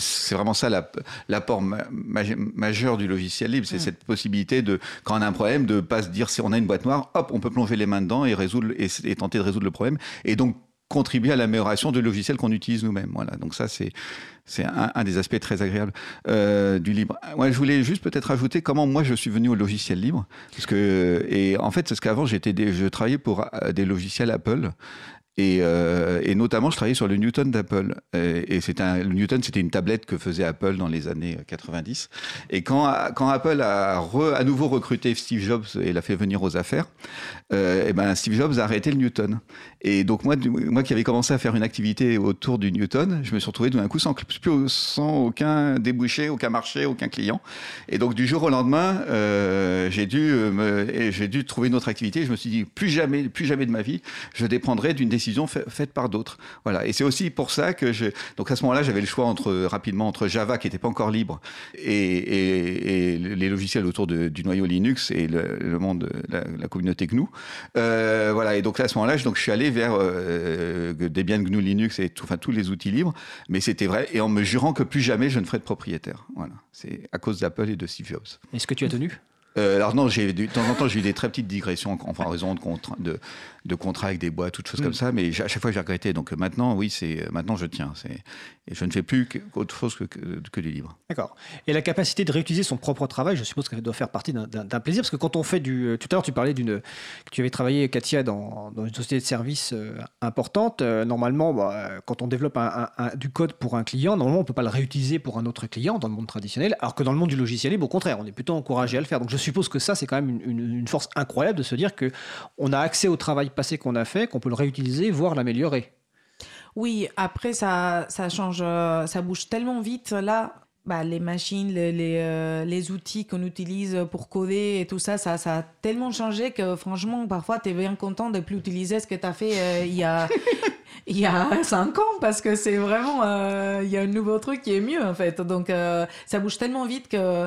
c'est vraiment ça la- l'apport ma- ma- majeur du logiciel libre, c'est cette possibilité de, quand on a un problème, de pas se dire si on a une boîte noire, hop, on peut plonger les mains dedans et résoudre et, et tenter de résoudre le problème, et donc contribuer à l'amélioration du logiciel qu'on utilise nous-mêmes. Voilà, donc ça c'est c'est un, un des aspects très agréables euh, du libre. Ouais, je voulais juste peut-être ajouter comment moi je suis venu au logiciel libre, parce que et en fait c'est ce qu'avant j'étais je travaillais pour euh, des logiciels Apple. Et, euh, et notamment, je travaillais sur le Newton d'Apple. Et, et un- le Newton, c'était une tablette que faisait Apple dans les années 90. Et quand, quand Apple a re- à nouveau recruté Steve Jobs et l'a fait venir aux affaires, euh, et ben Steve Jobs a arrêté le Newton. Et donc moi, moi qui avais commencé à faire une activité autour du Newton, je me suis retrouvé d'un coup sans, sans aucun débouché, aucun marché, aucun client. Et donc du jour au lendemain, euh, j'ai dû euh, dû trouver une autre activité. Je me suis dit plus jamais, plus jamais de ma vie, je dépendrai d'une décision fa- faite par d'autres. Voilà. Et c'est aussi pour ça que je. Donc à ce moment-là, j'avais le choix entre rapidement entre Java qui n'était pas encore libre et, les logiciels autour du noyau Linux et le, monde, de la, communauté GNU. Euh, voilà. Et donc à ce moment-là, je suis allé vers euh, Debian GNU Linux et enfin tous les outils libres. Mais c'était vrai et en me jurant que plus jamais je ne ferai de propriétaire. Voilà. C'est à cause d'Apple et de Steve Jobs. Est-ce que tu as tenu? Euh, alors non, j'ai de temps en temps j'ai eu des très petites digressions en, en raison de, contra- de, de contrats avec des boîtes, toutes choses comme ça, mais à chaque fois j'ai regretté. Donc euh, maintenant, oui, c'est euh, maintenant je tiens. Et je ne fais plus qu'autre chose que, que, que du livre. D'accord. Et la capacité de réutiliser son propre travail, je suppose que ça doit faire partie d'un- plaisir, parce que quand on fait du... Tout à l'heure, tu parlais d'une... que Tu avais travaillé, Katia, dans, dans une société de services euh, importante. Euh, normalement, bah, quand on développe un- un- un- du code pour un client, normalement, on ne peut pas le réutiliser pour un autre client dans le monde traditionnel, alors que dans le monde du logiciel libre, au contraire, on est plutôt encouragé à le faire. Donc je suppose que ça, c'est quand même une, une- une force incroyable de se dire que on a accès au travail passé qu'on a fait, qu'on peut le réutiliser, voire l'améliorer. Oui, après, ça, ça change, euh, ça bouge tellement vite. Là, bah, les machines, les, les, euh, les outils qu'on utilise pour coder et tout ça, ça, ça a tellement changé que franchement, parfois, tu es bien content de plus utiliser ce que tu as fait euh, il y a. [laughs] Il y a cinq ans parce que c'est vraiment euh, il y a un nouveau truc qui est mieux en fait donc euh, ça bouge tellement vite que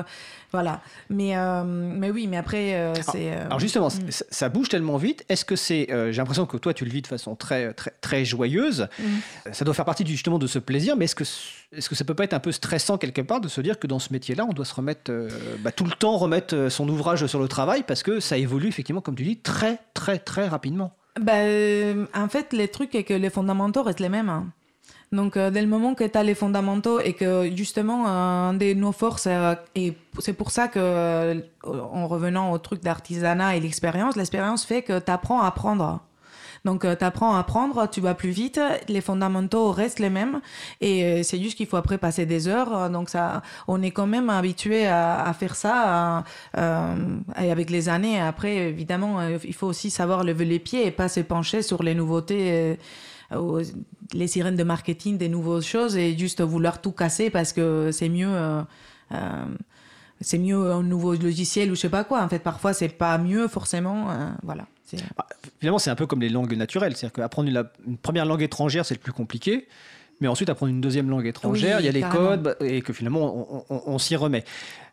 voilà mais euh, mais oui mais après euh, c'est euh, Alors justement, mm. ça, bouge tellement vite. Est-ce que c'est, j'ai l'impression que toi tu le vis de façon très très très joyeuse. Mm. Ça doit faire partie du- justement de ce plaisir, mais est-ce que est-ce que ça peut pas être un peu stressant quelque part de se dire que dans ce métier-là, on doit se remettre bah, tout le temps remettre son ouvrage sur le travail parce que ça évolue effectivement, comme tu dis, très très très rapidement? Bah, en fait, le truc est que les fondamentaux restent les mêmes. hein. Donc, euh, dès le moment que tu as les fondamentaux et que justement, un de nos forces, euh, et c'est pour ça que, euh, en revenant au truc d'artisanat et l'expérience, l'expérience fait que tu apprends à apprendre. Donc, tu apprends à apprendre, tu vas plus vite, les fondamentaux restent les mêmes, et c'est juste qu'il faut après passer des heures. Donc, ça, on est quand même habitué à, à faire ça, et avec les années. Après, évidemment, il faut aussi savoir lever les pieds et pas se pencher sur les nouveautés. Euh, les sirènes de marketing des nouvelles choses et juste vouloir tout casser parce que c'est mieux euh, euh, c'est mieux un nouveau logiciel ou je sais pas quoi en fait parfois c'est pas mieux forcément euh, voilà Bah, Finalement, c'est un peu comme les langues naturelles, c'est-à-dire qu'apprendre une, première langue étrangère, c'est le plus compliqué. Mais ensuite, apprendre une deuxième langue étrangère, Oui, il y a les codes, bah, et que finalement, on, on- on s'y remet.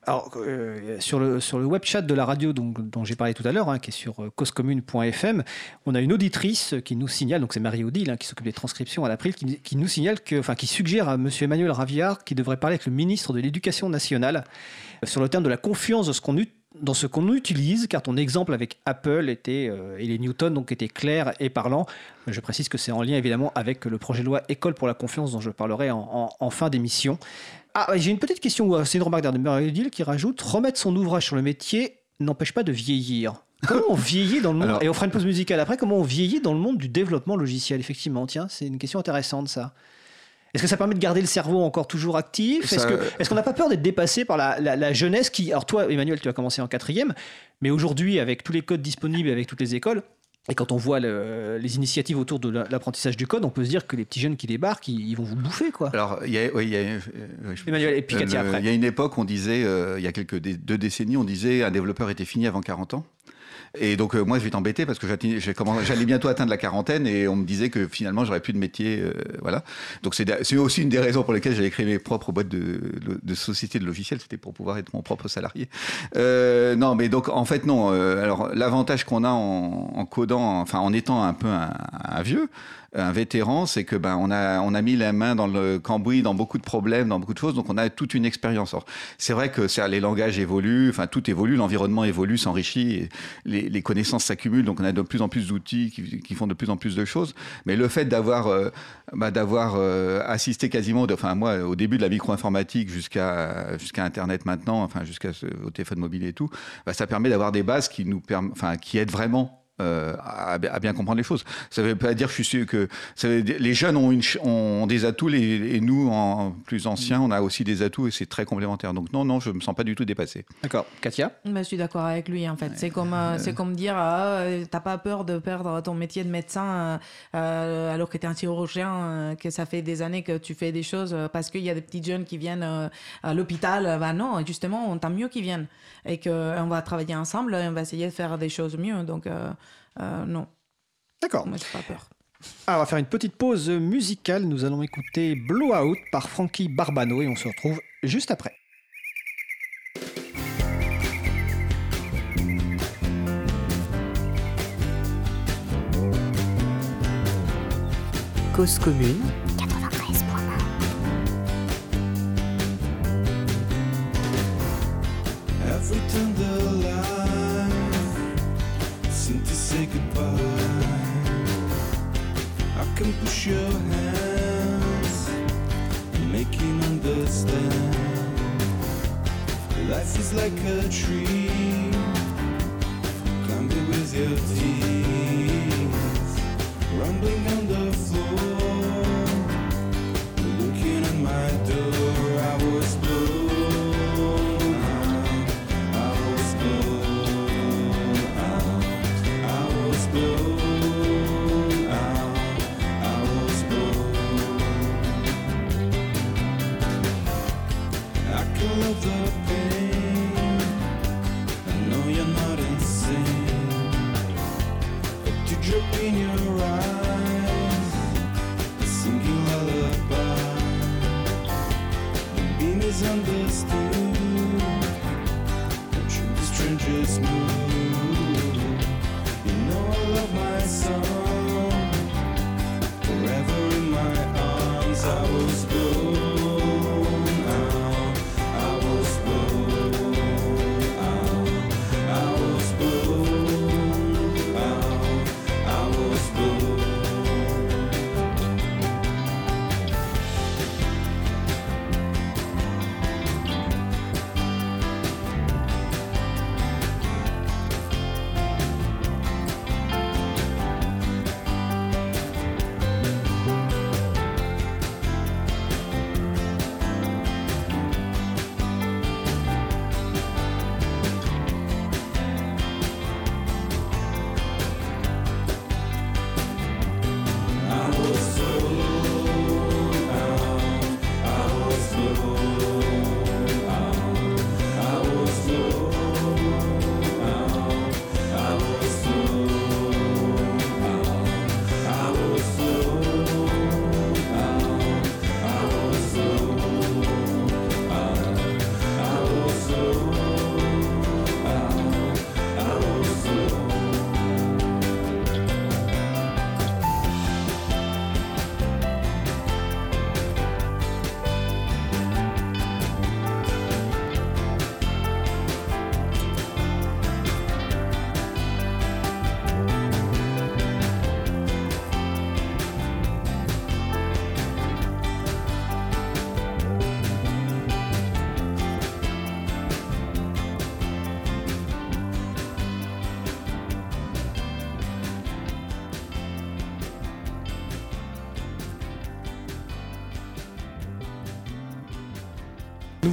Alors, euh, sur, le, sur web chat de la radio dont j'ai parlé tout à l'heure, hein, qui est sur euh, causecommune.fm, on a une auditrice qui nous signale, donc c'est Marie-Odile, hein, qui s'occupe des transcriptions à l'April, qui, nous signale que, qui suggère à M. Emmanuel Raviard qu'il devrait parler avec le ministre de l'Éducation nationale euh, sur le terme de la confiance dans ce qu'on utilise, car ton exemple avec Apple était, euh, et les Newton donc était clair et parlant. Je précise que c'est en lien évidemment avec le projet de loi École pour la confiance dont je parlerai en fin d'émission. Ah, j'ai une petite question, c'est une remarque de Marie-Odile qui rajoute Remettre son ouvrage sur le métier n'empêche pas de vieillir. Comment on vieillit dans le monde Alors- Et on fera une pause musicale après. Comment on vieillit dans le monde du développement logiciel Effectivement, tiens, c'est une question intéressante ça. Est-ce que ça permet de garder le cerveau encore toujours actif? Est-ce qu'on n'a pas peur d'être dépassé par la, la- la jeunesse qui... Alors toi, Emmanuel, tu as commencé en quatrième, mais aujourd'hui, avec tous les codes disponibles, avec toutes les écoles, et quand on voit le- les initiatives autour de la- l'apprentissage du code, on peut se dire que les petits jeunes qui débarquent, ils, ils vont vous bouffer, quoi. Alors, il y a, oui, il y a, euh, je- Emmanuel, et puis Katia le- après. Il y a une époque, on disait, euh, il y a quelques deux décennies, on disait un développeur était fini avant 40 ans. Et donc, euh, moi, je vais t'embêter parce que j'allais bientôt atteindre la quarantaine et on me disait que finalement, j'aurais plus de métier. euh, voilà. Donc, c'est aussi une des raisons pour lesquelles j'avais créé mes propres boîtes de, de société de logiciels. C'était pour pouvoir être mon propre salarié. Euh, non, mais donc, en fait, non. euh, alors, l'avantage qu'on a en, en codant, enfin, en étant un peu un, un vieux, un vétéran, c'est que ben on a on a mis la main dans le cambouis dans beaucoup de problèmes, dans beaucoup de choses, donc on a toute une expérience. C'est vrai que c'est- les langages évoluent, enfin tout évolue, l'environnement évolue, s'enrichit, les, connaissances s'accumulent, donc on a de plus en plus d'outils qui, qui font de plus en plus de choses. Mais le fait d'avoir euh, bah, d'avoir euh, assisté quasiment, enfin moi au début de la micro-informatique jusqu'à jusqu'à Internet maintenant, enfin jusqu'à au téléphone mobile et tout, bah, ça permet d'avoir des bases qui nous enfin qui aident vraiment euh, à, à bien comprendre les choses. Ça ne veut pas dire, je suis sûr que ça veut dire- les jeunes ont, une, ch- ont des atouts les- et nous, en plus anciens, on a aussi des atouts et c'est très complémentaire. Donc non, non, je me sens pas du tout dépassé. D'accord. Katia? Bah, je suis d'accord avec lui en fait. C'est comme, euh, c'est comme dire ah, euh, t'as pas peur de perdre ton métier de médecin alors que tu es un chirurgien, euh, que ça fait des années que tu fais des choses parce qu'il y a des petits jeunes qui viennent euh, à l'hôpital. Bah non, justement, tant mieux qu'ils viennent et qu'on va travailler ensemble et on va essayer de faire des choses mieux. Donc euh, euh, non, D'accord. moi j'ai pas peur. Ah, on va faire une petite pause musicale. Nous allons écouter Blowout par Frankie Barbano et on se retrouve juste après. Cause commune. Every tender life seems to say goodbye. I can push your hands and make him understand. Life is like a tree, climb it with your teeth, rumbling on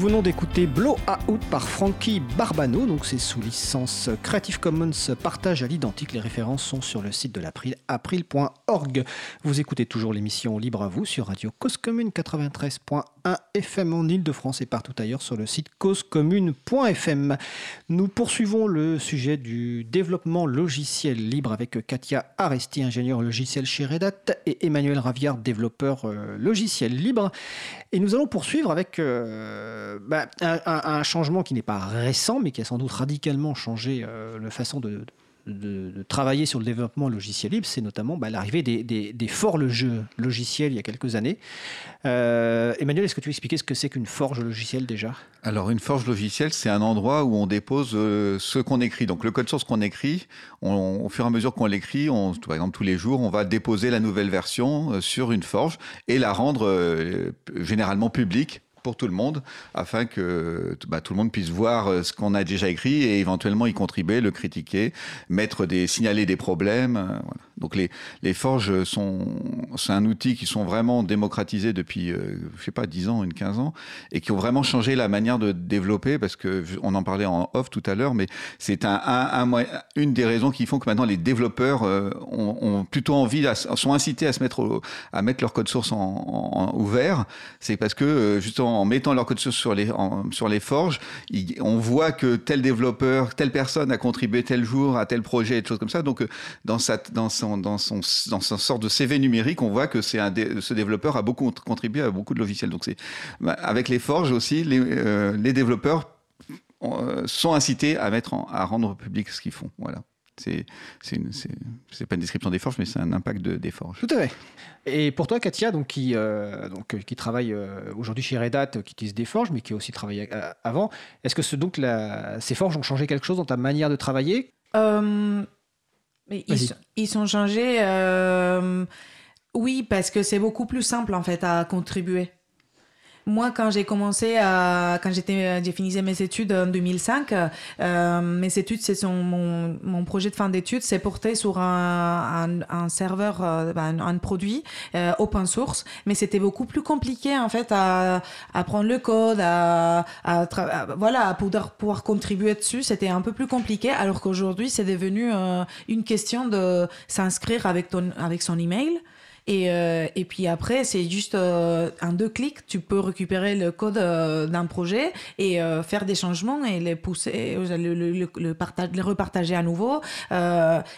venons d'écouter Blow Out par Frankie Barbano, donc c'est sous licence Creative Commons partage à l'identique. Les références sont sur le site de l'April, april.org. Vous écoutez toujours l'émission Libre à vous sur Radio Cause Commune 93.1 FM en Ile-de-France et partout ailleurs sur le site causecommune.fm. Nous poursuivons le sujet du développement logiciel libre avec Katia Aresti, ingénieur logiciel chez Red Hat, et Emmanuel Raviard, développeur euh, logiciel libre. Et nous allons poursuivre avec euh, bah, un, changement qui n'est pas récent, mais qui a sans doute radicalement changé euh, la façon de- de travailler sur le développement logiciel libre. C'est notamment bah, l'arrivée des, des, des forges logiciels il y a quelques années. Euh, Emmanuel, est-ce que tu veux expliquer ce que c'est qu'une forge logicielle déjà? Alors, une forge logicielle, c'est un endroit où on dépose euh, ce qu'on écrit. Donc, le code source qu'on écrit, on- au fur et à mesure qu'on l'écrit, par exemple, tous les jours, on va déposer la nouvelle version euh, sur une forge et la rendre généralement publique pour tout le monde, afin que bah, tout le monde puisse voir euh, ce qu'on a déjà écrit et éventuellement y contribuer, le critiquer, mettre des, signaler des problèmes. euh, voilà. Donc les, forges sont, c'est un outil qui sont vraiment démocratisés depuis, euh, je sais pas, 10 ans, une 15 ans, et qui ont vraiment changé la manière de développer, parce que on en parlait en off tout à l'heure, mais c'est un, une des raisons qui font que maintenant les développeurs euh, ont, plutôt envie, sont incités à se mettre, à mettre leur code source en, ouvert. C'est parce que euh, justement en mettant leur code source sur les, sur les forges, on voit que tel développeur, telle personne a contribué tel jour à tel projet et des choses comme ça. Donc euh, dans sa, dans son, dans son, dans son sorte de CV numérique, on voit que c'est un dé- ce développeur a beaucoup contribué à beaucoup de logiciels. Donc c'est bah, avec les forges aussi, les, euh, les développeurs euh, sont incités à mettre en- à rendre public ce qu'ils font. Voilà. C'est c'est une- c'est- c'est pas une description des forges, mais c'est un impact de, des forges. Tout à fait. Et pour toi, Katia, donc, qui, euh, donc, qui travaille euh, aujourd'hui chez Red Hat, qui utilise des forges, mais qui a aussi travaillé euh, avant, est-ce que ce, donc, la- ces forges ont changé quelque chose dans ta manière de travailler? Euh, mais ils, ils sont changés. euh, oui, parce que c'est beaucoup plus simple en fait à contribuer. Moi, quand j'ai commencé à, quand j'étais, j'ai fini mes études en 2005, euh, mes études, c'est son, mon, mon projet de fin d'études, c'est porté sur un, un, un serveur, euh, ben, un, un produit euh, open source, mais c'était beaucoup plus compliqué en fait à, à prendre le code, à, à, à- voilà, à pouvoir, pouvoir contribuer dessus. C'était un peu plus compliqué, alors qu'aujourd'hui, c'est devenu euh, une question de s'inscrire avec ton, avec son email. Et, euh, et puis après, c'est juste euh, un deux clics, tu peux récupérer le code euh, d'un projet et euh, faire des changements et les pousser, le, le, le, le partage, les repartager à nouveau.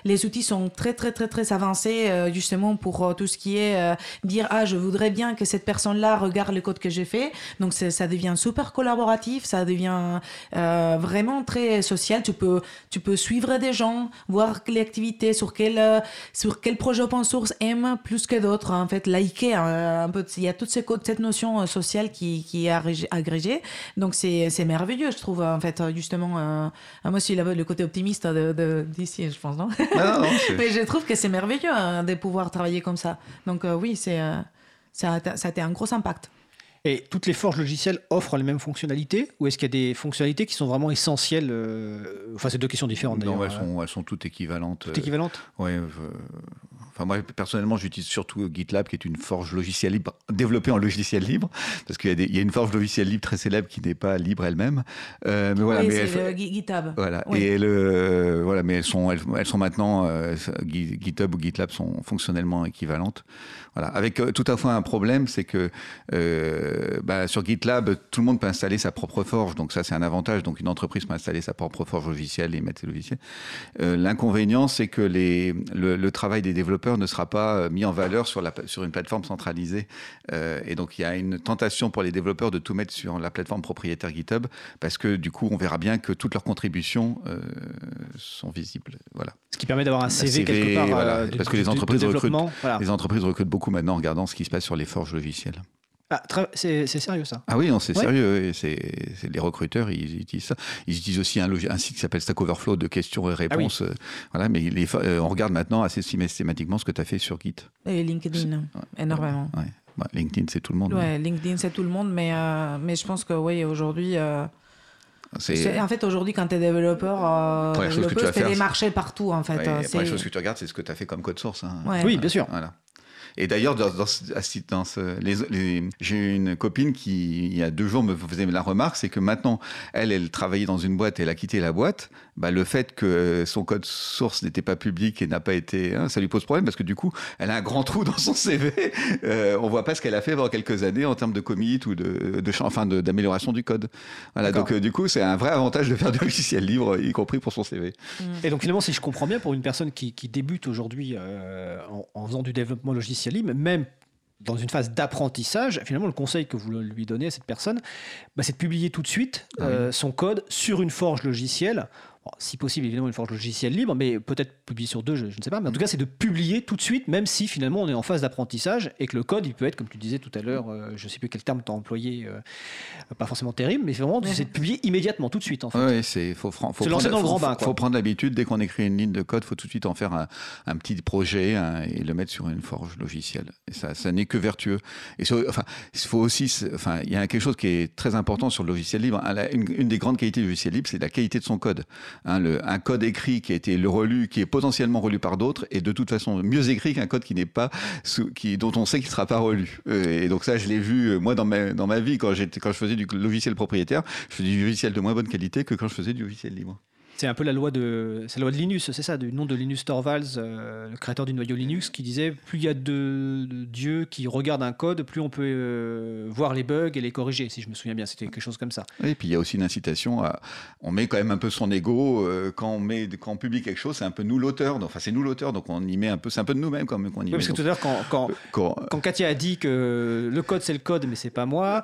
Les outils sont très très très très avancés justement pour tout ce qui est dire ah je voudrais bien que cette personne-là regarde le code que j'ai fait. Donc ça devient super collaboratif, ça devient vraiment très social. Tu peux tu peux suivre des gens, voir les activités sur quel sur quel projet open source aiment plus que d'autres. En fait, liker un, un peu. Il y a toute cette notion euh, sociale qui, qui est agrégée-. Donc c'est c'est merveilleux, je trouve. En fait, justement, euh, moi aussi le le côté optimiste de- de- d'ici, je pense, non? Non, non, c'est- [laughs] Mais je trouve que c'est merveilleux hein, de pouvoir travailler comme ça. Donc euh, oui, c'est euh, ça, a, ça a été un gros impact. Et toutes les forges logicielles offrent les mêmes fonctionnalités Ou est-ce qu'il y a des fonctionnalités qui sont vraiment essentielles Enfin, c'est deux questions différentes d'ailleurs. Non, elles hein. sont, elles sont toutes équivalentes. Toutes équivalentes? Euh, Enfin, moi, personnellement, j'utilise surtout GitLab, qui est une forge logicielle libre, développée en logiciel libre, parce qu'il y, a y une forge logicielle libre très célèbre qui n'est pas libre elle-même. Euh, mais voilà, oui, mais c'est elle- le Git- GitHub. Voilà. Oui. Et le, voilà, mais elles sont, elles, elles sont maintenant, euh, Git- GitHub ou GitLab sont fonctionnellement équivalentes. Voilà. Avec euh, tout à fait un problème, c'est que euh, bah, sur GitLab, tout le monde peut installer sa propre forge. Donc ça, c'est un avantage. Donc une entreprise peut installer sa propre forge logicielle et mettre ses logiciels. Euh, L'inconvénient, c'est que les, le, le travail des développeurs ne sera pas euh, mis en valeur sur, la, sur une plateforme centralisée. Euh, et donc il y a une tentation pour les développeurs de tout mettre sur la plateforme propriétaire GitHub, parce que du coup, on verra bien que toutes leurs contributions euh, sont visibles. Voilà. Ce qui permet d'avoir un CV, CV, quelque part. voilà. de- parce que les entreprises recrutent, développement. Voilà. les entreprises recrutent beaucoup maintenant en regardant ce qui se passe sur les forges logicielles. Ah, c'est c'est sérieux ça? Ah oui, non, c'est Ouais. sérieux. et C'est c'est- les recruteurs, ils utilisent ça. Ils utilisent aussi un, un site qui s'appelle Stack Overflow de questions et réponses. euh, Voilà, mais les euh, on regarde maintenant assez systématiquement ce que tu as fait sur Git. Et LinkedIn, énormément. Ouais. Bah, LinkedIn, c'est tout le monde. hein. Ouais, LinkedIn, c'est tout le monde, mais, euh, mais je pense que oui, aujourd'hui. euh, C'est c'est- en fait, aujourd'hui, quand tu es développeur, euh, tu fais des marchés partout, en fait. Ouais, la première chose que tu regardes, c'est ce que tu as fait comme code source. hein. Ouais. Oui, bien sûr. Voilà. Et d'ailleurs, dans, dans dans ce- les- les- j'ai une copine qui, il y a deux jours, me faisait la remarque, c'est que maintenant, elle, elle travaillait dans une boîte, elle a quitté la boîte. Bah, le fait que son code source n'était pas public et n'a pas été, hein, ça lui pose problème parce que du coup, elle a un grand trou [laughs] dans son CV. Euh, on voit pas ce qu'elle a fait pendant quelques années en termes de commit ou de, enfin, d'amélioration du code. Voilà. Donc, euh, du coup, c'est un vrai avantage de faire du logiciel libre, y compris pour son CV. Et donc finalement, si je comprends bien, pour une personne qui, qui débute aujourd'hui euh, en, en faisant du développement logiciel libre, même dans une phase d'apprentissage, finalement, le conseil que vous lui donnez à cette personne, bah, c'est de publier tout de suite Ah euh, son code sur une forge logicielle. Bon, si possible, évidemment, une forge logicielle libre, mais peut-être publier sur deux, je, je ne sais pas. Mais en tout cas, c'est de publier tout de suite, même si finalement on est en phase d'apprentissage et que le code, il peut être, comme tu disais tout à l'heure, euh, je ne sais plus quel terme tu as employé, euh, pas forcément terrible, mais vraiment, c'est de publier immédiatement, tout de suite, en fait. Oui, c'est faut, faut lancer dans le grand bain, quoi. faut prendre l'habitude dès qu'on écrit une ligne de code, faut tout de suite en faire un, un petit projet hein, et le mettre sur une forge logicielle. Et ça, ça n'est que vertueux. Et sur- enfin, il faut aussi, enfin, il y a quelque chose qui est très important sur le logiciel libre. une des grandes qualités du logiciel libre, c'est la qualité de son code. Hein, un code écrit qui a été relu, qui est potentiellement relu par d'autres, est de toute façon mieux écrit qu'un code qui n'est pas, qui, dont on sait qu'il ne sera pas relu. Euh, et donc ça, je l'ai vu euh, moi dans ma, dans ma vie quand j'étais, quand je faisais du logiciel propriétaire, je faisais du logiciel de moins bonne qualité que quand je faisais du logiciel libre. C'est un peu la loi de, c'est la loi de Linus, c'est ça, du nom de Linus Torvalds, euh, le créateur du noyau Linux, qui disait plus il y a de, de dieux qui regardent un code, plus on peut euh, voir les bugs et les corriger. Si je me souviens bien, c'était quelque chose comme ça. Et puis il y a aussi une incitation à. On met quand même un peu son ego euh, quand on met, quand on publie quelque chose, c'est un peu nous l'auteur. Enfin, c'est nous l'auteur, donc on y met un peu, c'est un peu de nous-mêmes quand même qu'on y Oui, met. parce que tout à l'heure, quand, quand, quand- quand Katia a dit que le code c'est le code, mais c'est pas moi.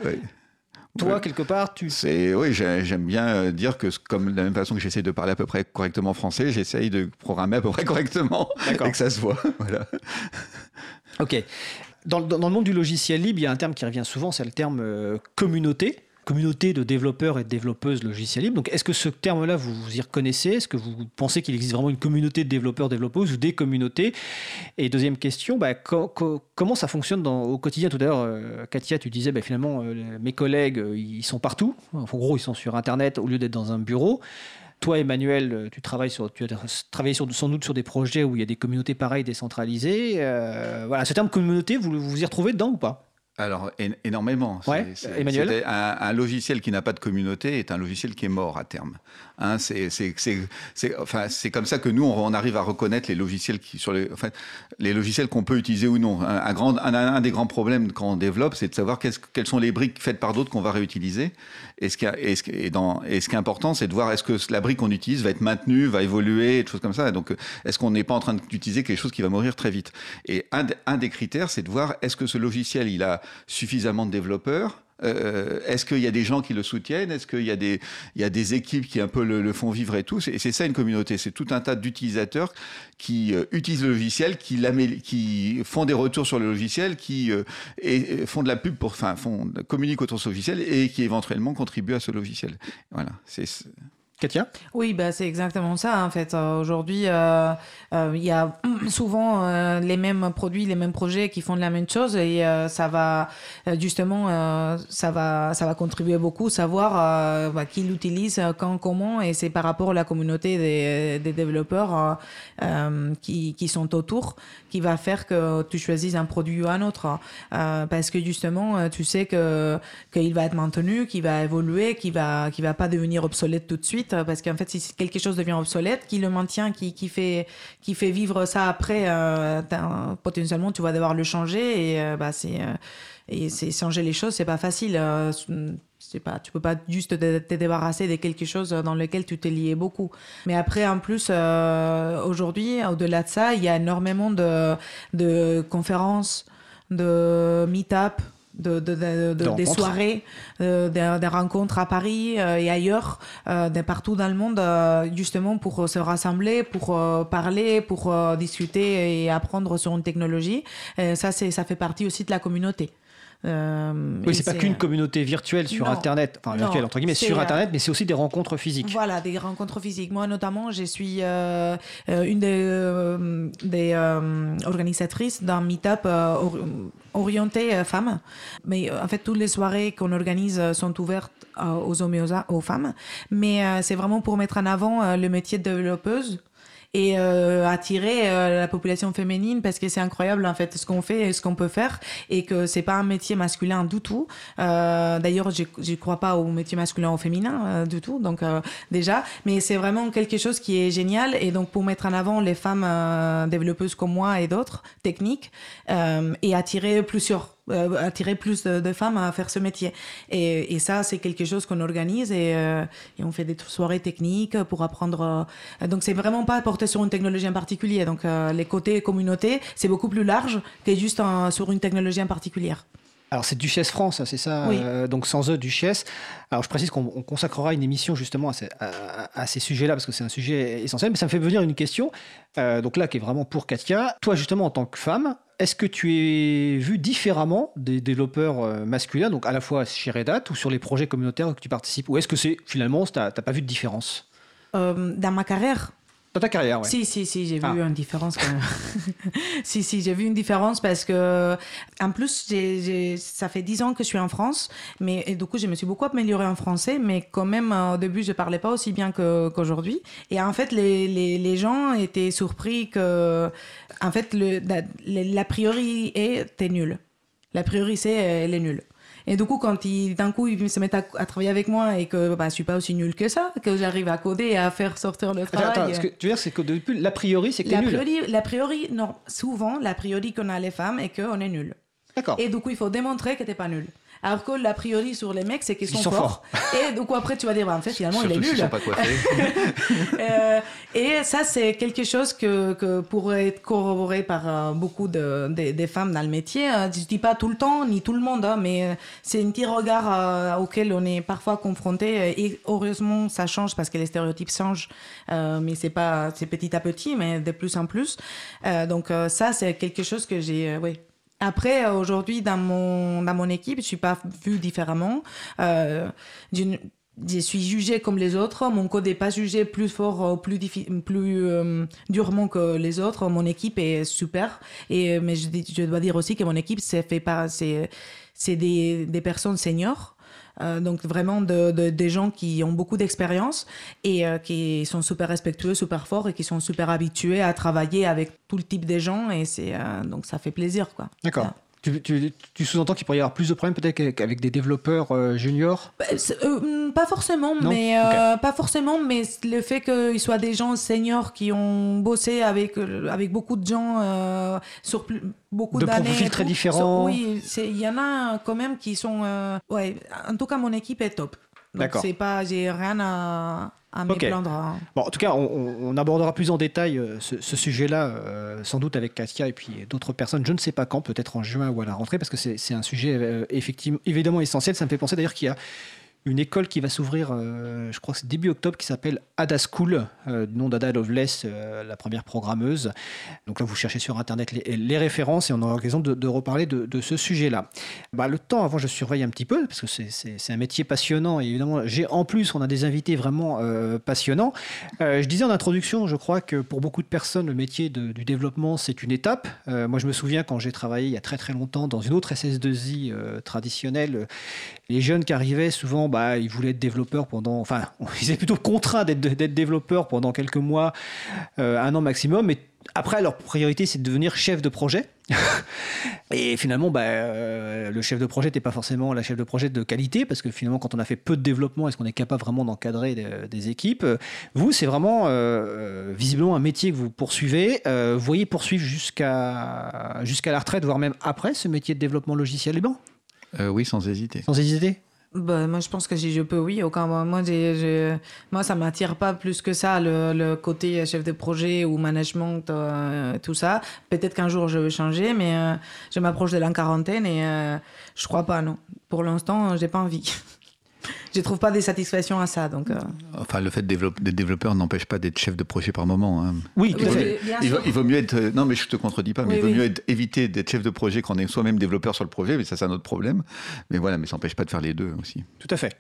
Toi Ouais. quelque part, tu. C'est oui, j'ai- j'aime bien euh, dire que comme de la même façon que j'essaie de parler à peu près correctement français, j'essaye de programmer à peu près [laughs] correctement et que ça se voit. [laughs] Voilà. Ok. Dans, dans- dans le monde du logiciel libre, il y a un terme qui revient souvent, c'est le terme euh, communauté. Communauté de développeurs et de développeuses logiciel libre. Donc, est-ce que ce terme-là, vous vous y reconnaissez? Est-ce que vous pensez qu'il existe vraiment une communauté de développeurs, développeuses ou des communautés? Et deuxième question, bah, co- co- comment ça fonctionne au quotidien? Tout à l'heure, euh, Katia, tu disais, bah, finalement, euh, mes collègues, euh, ils sont partout. En gros, ils sont sur Internet au lieu d'être dans un bureau. Toi, Emmanuel, tu travailles sur, tu as travaillé sans doute sur des projets où il y a des communautés pareilles décentralisées. Voilà, ce terme communauté, vous vous y retrouvez dedans ou pas? Alors, énormément. Ouais, Emmanuel un logiciel qui n'a pas de communauté est un logiciel qui est mort à terme. Hein, c'est, enfin, comme ça que nous, on, arrive à reconnaître les logiciels qui, sur les, enfin, les logiciels qu'on peut utiliser ou non. Un, grand, un, des grands problèmes quand on développe, c'est de savoir quelles sont les briques faites par d'autres qu'on va réutiliser. Et ce qui, est important, c'est de voir est-ce que la brique qu'on utilise va être maintenue, va évoluer, des choses comme ça. Donc, est-ce qu'on n'est pas en train d'utiliser quelque chose qui va mourir très vite? Et un, un des critères, c'est de voir est-ce que ce logiciel, il a suffisamment de développeurs Euh, Est-ce qu'il y a des gens qui le soutiennent? Est-ce qu'il y, a des- y a des équipes qui un peu le, font vivre et tout? C'est c'est ça une communauté. C'est tout un tas d'utilisateurs qui euh, utilisent le logiciel, qui, font des retours sur le logiciel, qui euh, et, et font de la pub, pour, enfin, communiquent autour de ce logiciel et qui éventuellement contribuent à ce logiciel. Voilà. Oui, bah, c'est exactement ça en fait. Euh, Aujourd'hui, euh, euh, il y a [clears throat] souvent les mêmes produits, les mêmes projets qui font la même chose et ça va justement, ça va, ça va contribuer beaucoup, savoir euh, bah, qui l'utilise, quand, comment et c'est par rapport à la communauté des, développeurs qui, sont autour qui va faire que tu choisisses un produit ou un autre. Parce que justement, tu sais qu'il va être maintenu, qu'il va évoluer, qu'il va, qu'il va pas devenir obsolète tout de suite euh, parce qu'en fait, si quelque chose devient obsolète, qui le maintient, qui, qui fait, qui fait vivre ça après, euh, potentiellement, tu vas devoir le changer et euh, bah, c'est, et c'est changer les choses, c'est pas facile. c'est pas, tu peux pas juste te, te débarrasser de quelque chose dans lequel tu t'es lié beaucoup. Mais après, en plus, aujourd'hui, au-delà de ça, il y a énormément de, de conférences, de meet-up, de, de, de- de- De des soirées, euh, des, des rencontres à Paris euh, et ailleurs, euh, de partout dans le monde, euh, justement pour se rassembler, pour euh, parler, pour euh, discuter et apprendre sur une technologie. Et ça, c'est, ça fait partie aussi de la communauté. Euh, Oui, c'est pas qu'une communauté virtuelle sur Non. Internet, enfin Non, virtuelle entre guillemets, sur Internet, mais c'est aussi des rencontres physiques. Voilà, des rencontres physiques. Moi, notamment, je suis euh, euh, une des, euh, des euh, organisatrices d'un meet-up or- orienté femmes. Mais en fait, toutes les soirées qu'on organise sont ouvertes aux hommes et aux, aux femmes. Mais c'est vraiment pour mettre en avant le métier de développeuse et euh, attirer euh, la population féminine parce que c'est incroyable en fait ce qu'on fait et ce qu'on peut faire et que c'est pas un métier masculin du tout. Euh, D'ailleurs, je je crois pas au métier masculin ou féminin euh, du tout, donc euh, déjà, mais c'est vraiment quelque chose qui est génial et donc pour mettre en avant les femmes euh, développeuses comme moi et d'autres techniques et attirer plusieurs euh, attirer plus de, femmes à faire ce métier. Et, et ça, c'est quelque chose qu'on organise et, euh, et on fait des soirées techniques pour apprendre. euh, donc, c'est vraiment pas porté sur une technologie en particulier. Donc, euh, les côtés communauté, c'est beaucoup plus large que juste sur une technologie en particulier. Alors c'est Duchesse France, hein, c'est ça Oui. euh, Donc sans eux, Duchesse. Alors je précise qu'on on consacrera une émission justement à ces, à- à ces sujets-là parce que c'est un sujet essentiel. Mais ça me fait venir une question, euh, donc là qui est vraiment pour Katia. Toi justement en tant que femme, est-ce que tu es vue différemment des développeurs euh, masculins, donc à la fois chez Red Hat ou sur les projets communautaires que tu participes Ou est-ce que c'est finalement, t'as t'as pas vu de différence? Euh, dans ma carrière, Dans ta carrière, ouais. Si, si, si, j'ai Ah. vu une différence quand même. [laughs] si, si, j'ai vu une différence parce que, en plus, j'ai, j'ai- ça fait 10 ans que je suis en France, mais et du coup, je me suis beaucoup améliorée en français, mais quand même, euh, au début, je parlais pas aussi bien qu'aujourd'hui. Et en fait, les, les, les gens étaient surpris que, en fait, le, la, priori est, t'es nul. La priori, c'est, elle est nulle. Et du coup, quand ils, d'un coup, ils se mettent à, à travailler avec moi et que bah, je suis pas aussi nulle que ça, que j'arrive à coder et à faire sortir le Attends, travail. attends, ce que tu veux dire, c'est que depuis l'a priori, c'est que t'es L'a nul. priori, l'a priori, non, souvent, l'a priori qu'on a les femmes est qu'on est nul. D'accord. Et du coup, il faut démontrer que t'es pas nul. Alors que l'a priori sur les mecs, c'est qu'ils Ils sont, sont forts. [laughs] Et du coup, après, tu vas dire, bah, en fait, finalement, Surtout il est nul. sont pas coiffés. [laughs] Euh, et ça, c'est quelque chose que, que pourrait être corroboré par euh, beaucoup de, de- des femmes dans le métier. Euh, Je dis pas tout le temps, ni tout le monde, hein, mais euh, c'est un petit regard euh, auquel on est parfois confronté. Et heureusement, ça change parce que les stéréotypes changent, euh, mais c'est pas, c'est petit à petit, mais de plus en plus. Euh, donc euh, ça, c'est quelque chose que j'ai, euh, oui. Après, euh, aujourd'hui, dans mon, dans mon équipe, je suis pas vue différemment. Euh, je suis jugée comme les autres. Mon code n'est pas jugé plus fort, plus, plus euh, durement que les autres. Mon équipe est super. Et, mais je, dois dire aussi que mon équipe, c'est des, des personnes seniors. Euh, donc vraiment de, de- des gens qui ont beaucoup d'expérience et euh, qui sont super respectueux, super forts et qui sont super habitués à travailler avec tout le type de gens et c'est euh, donc ça fait plaisir quoi. D'accord. Tu, tu- tu sous-entends qu'il pourrait y avoir plus de problèmes peut-être qu'avec- des développeurs euh, juniors? Bah, euh, hmm, pas forcément, Non? mais euh, pas forcément, mais le fait qu'ils soient des gens seniors qui ont bossé avec avec beaucoup de gens sur beaucoup De d'années. profils et très différents. So- oui, il y en a quand même qui sont. ouais, en tout cas, mon équipe est top. D'accord. c'est pas, j'ai rien à, à me Ok. plaindre. hein. Bon, en tout cas, on, abordera plus en détail euh, ce, ce sujet-là, euh, sans doute avec Katia et puis d'autres personnes. Je ne sais pas quand, peut-être en juin ou à la rentrée, parce que c'est c'est un sujet euh, effectivement, évidemment essentiel. Ça me fait penser d'ailleurs qu'il y a une école qui va s'ouvrir, euh, je crois que c'est début octobre, qui s'appelle Ada School, euh, nom d'Ada Lovelace, euh, la première programmeuse. Donc là, vous cherchez sur Internet les, références et on aura l'occasion de, reparler de, ce sujet-là. Bah, le temps, avant, je surveille un petit peu, parce que c'est- un métier passionnant. Et évidemment, j'ai en plus, on a des invités vraiment euh, passionnants. Je disais en introduction, je crois que pour beaucoup de personnes, le métier du développement, c'est une étape. Moi, je me souviens quand j'ai travaillé il y a très très longtemps dans une autre SS2I euh, traditionnelle, les jeunes qui arrivaient, souvent, bah, ils voulaient être développeurs pendant. Enfin, [laughs] ils étaient plutôt contraints d'être développeurs pendant quelques mois, euh, un an maximum. Mais après, leur priorité, c'est de devenir chef de projet. [laughs] Et finalement, bah, euh, le chef de projet n'était pas forcément la chef de projet de qualité, parce que finalement, quand on a fait peu de développement, est-ce qu'on est capable vraiment d'encadrer des, équipes? Vous, c'est vraiment euh, visiblement un métier que vous poursuivez. Vous voyez poursuivre jusqu'à jusqu'à la retraite, voire même après ce métier de développement logiciel Euh, oui, sans hésiter. Sans hésiter? Bah, moi, je pense que si je peux, oui. Aucun, moi, j'ai, j'ai- moi, ça m'attire pas plus que ça, le, le côté chef de projet ou management, euh, tout ça. Peut-être qu'un jour, je vais changer, mais euh, je m'approche de la quarantaine et euh, je crois pas, non. Pour l'instant, j'ai pas envie. [laughs] je trouve pas des satisfactions à ça, donc. euh. Enfin, le fait d'être développeur n'empêche pas d'être chef de projet par moment. hein. Oui, tout à fait. Il vaut, sûr. il vaut mieux être. Non, mais je te contredis pas, mais Oui, il vaut oui. mieux être- éviter d'être chef de projet quand on est soi-même développeur sur le projet, mais ça, c'est un autre problème. Mais voilà, mais ça n'empêche pas de faire les deux aussi. Tout à fait.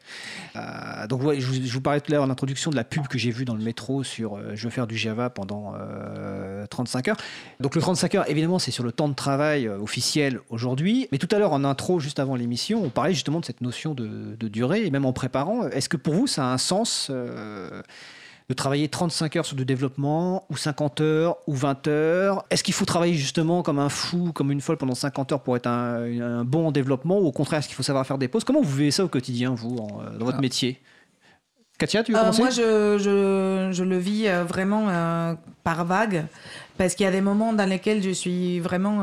Euh, donc, ouais, je, vous, je vous parlais tout à l'heure en introduction de la pub que j'ai vue dans le métro sur euh, je veux faire du Java pendant euh, 35 heures. Donc, le 35 heures, évidemment, c'est sur le temps de travail euh, officiel aujourd'hui. Mais tout à l'heure, en intro, juste avant l'émission, on parlait justement de cette notion de, de durée. Et même en préparant, est-ce que pour vous, ça a un sens euh, de travailler 35 heures sur du développement, ou 50 heures, ou 20 heures? Est-ce qu'il faut travailler justement comme un fou, comme une folle pendant 50 heures pour être un, un bon en développement, ou au contraire, est-ce qu'il faut savoir faire des pauses? Comment vous vivez ça au quotidien, vous, en- euh, dans votre métier? Katia, tu veux Euh, commencer? moi, je, je, je le vis euh, vraiment euh, par vague, parce qu'il y a des moments dans lesquels je suis vraiment,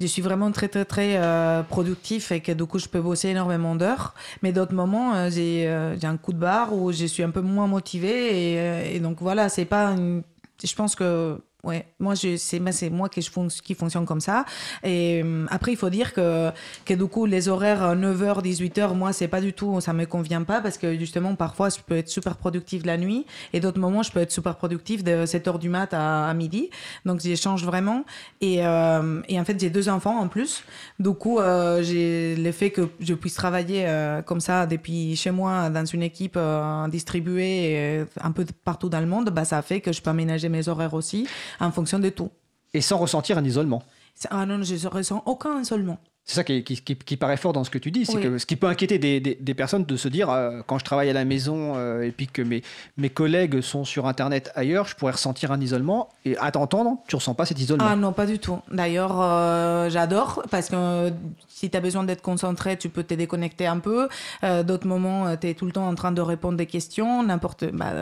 je suis vraiment très très très euh, productif et que du coup je peux bosser énormément d'heures. Mais d'autres moments, euh, j'ai euh, un coup de barre où je suis un peu moins motivée et, euh, et donc voilà, c'est pas. une- Je pense que Ouais, moi je c'est moi c'est moi qui je qui fonctionne comme ça. Et euh, après il faut dire que que du coup les horaires 9h 18h moi c'est pas du tout ça me convient pas parce que justement parfois je peux être super productif la nuit et d'autres moments je peux être super productif de 7h du mat à, midi. Donc j'échange vraiment. Et, euh, et en fait j'ai deux enfants en plus. Du coup euh, j'ai le fait que je puisse travailler euh, comme ça depuis chez moi dans une équipe euh, distribuée euh, un peu partout dans le monde bah ça fait que je peux aménager mes horaires aussi en fonction de tout. Et sans ressentir un isolement. Ah non, je ne ressens aucun isolement. C'est ça qui, qui- qui- qui paraît fort dans ce que tu dis, c'est Oui. que ce qui peut inquiéter des, des- des personnes de se dire, euh, quand je travaille à la maison euh, et puis que mes, mes collègues sont sur Internet ailleurs, je pourrais ressentir un isolement. Et à t'entendre, tu ressens pas cet isolement. Ah non, pas du tout. D'ailleurs, euh, j'adore parce que si tu as besoin d'être concentré, tu peux te déconnecter un peu. D'autres moments, tu es tout le temps en train de répondre des questions, n'importe bah,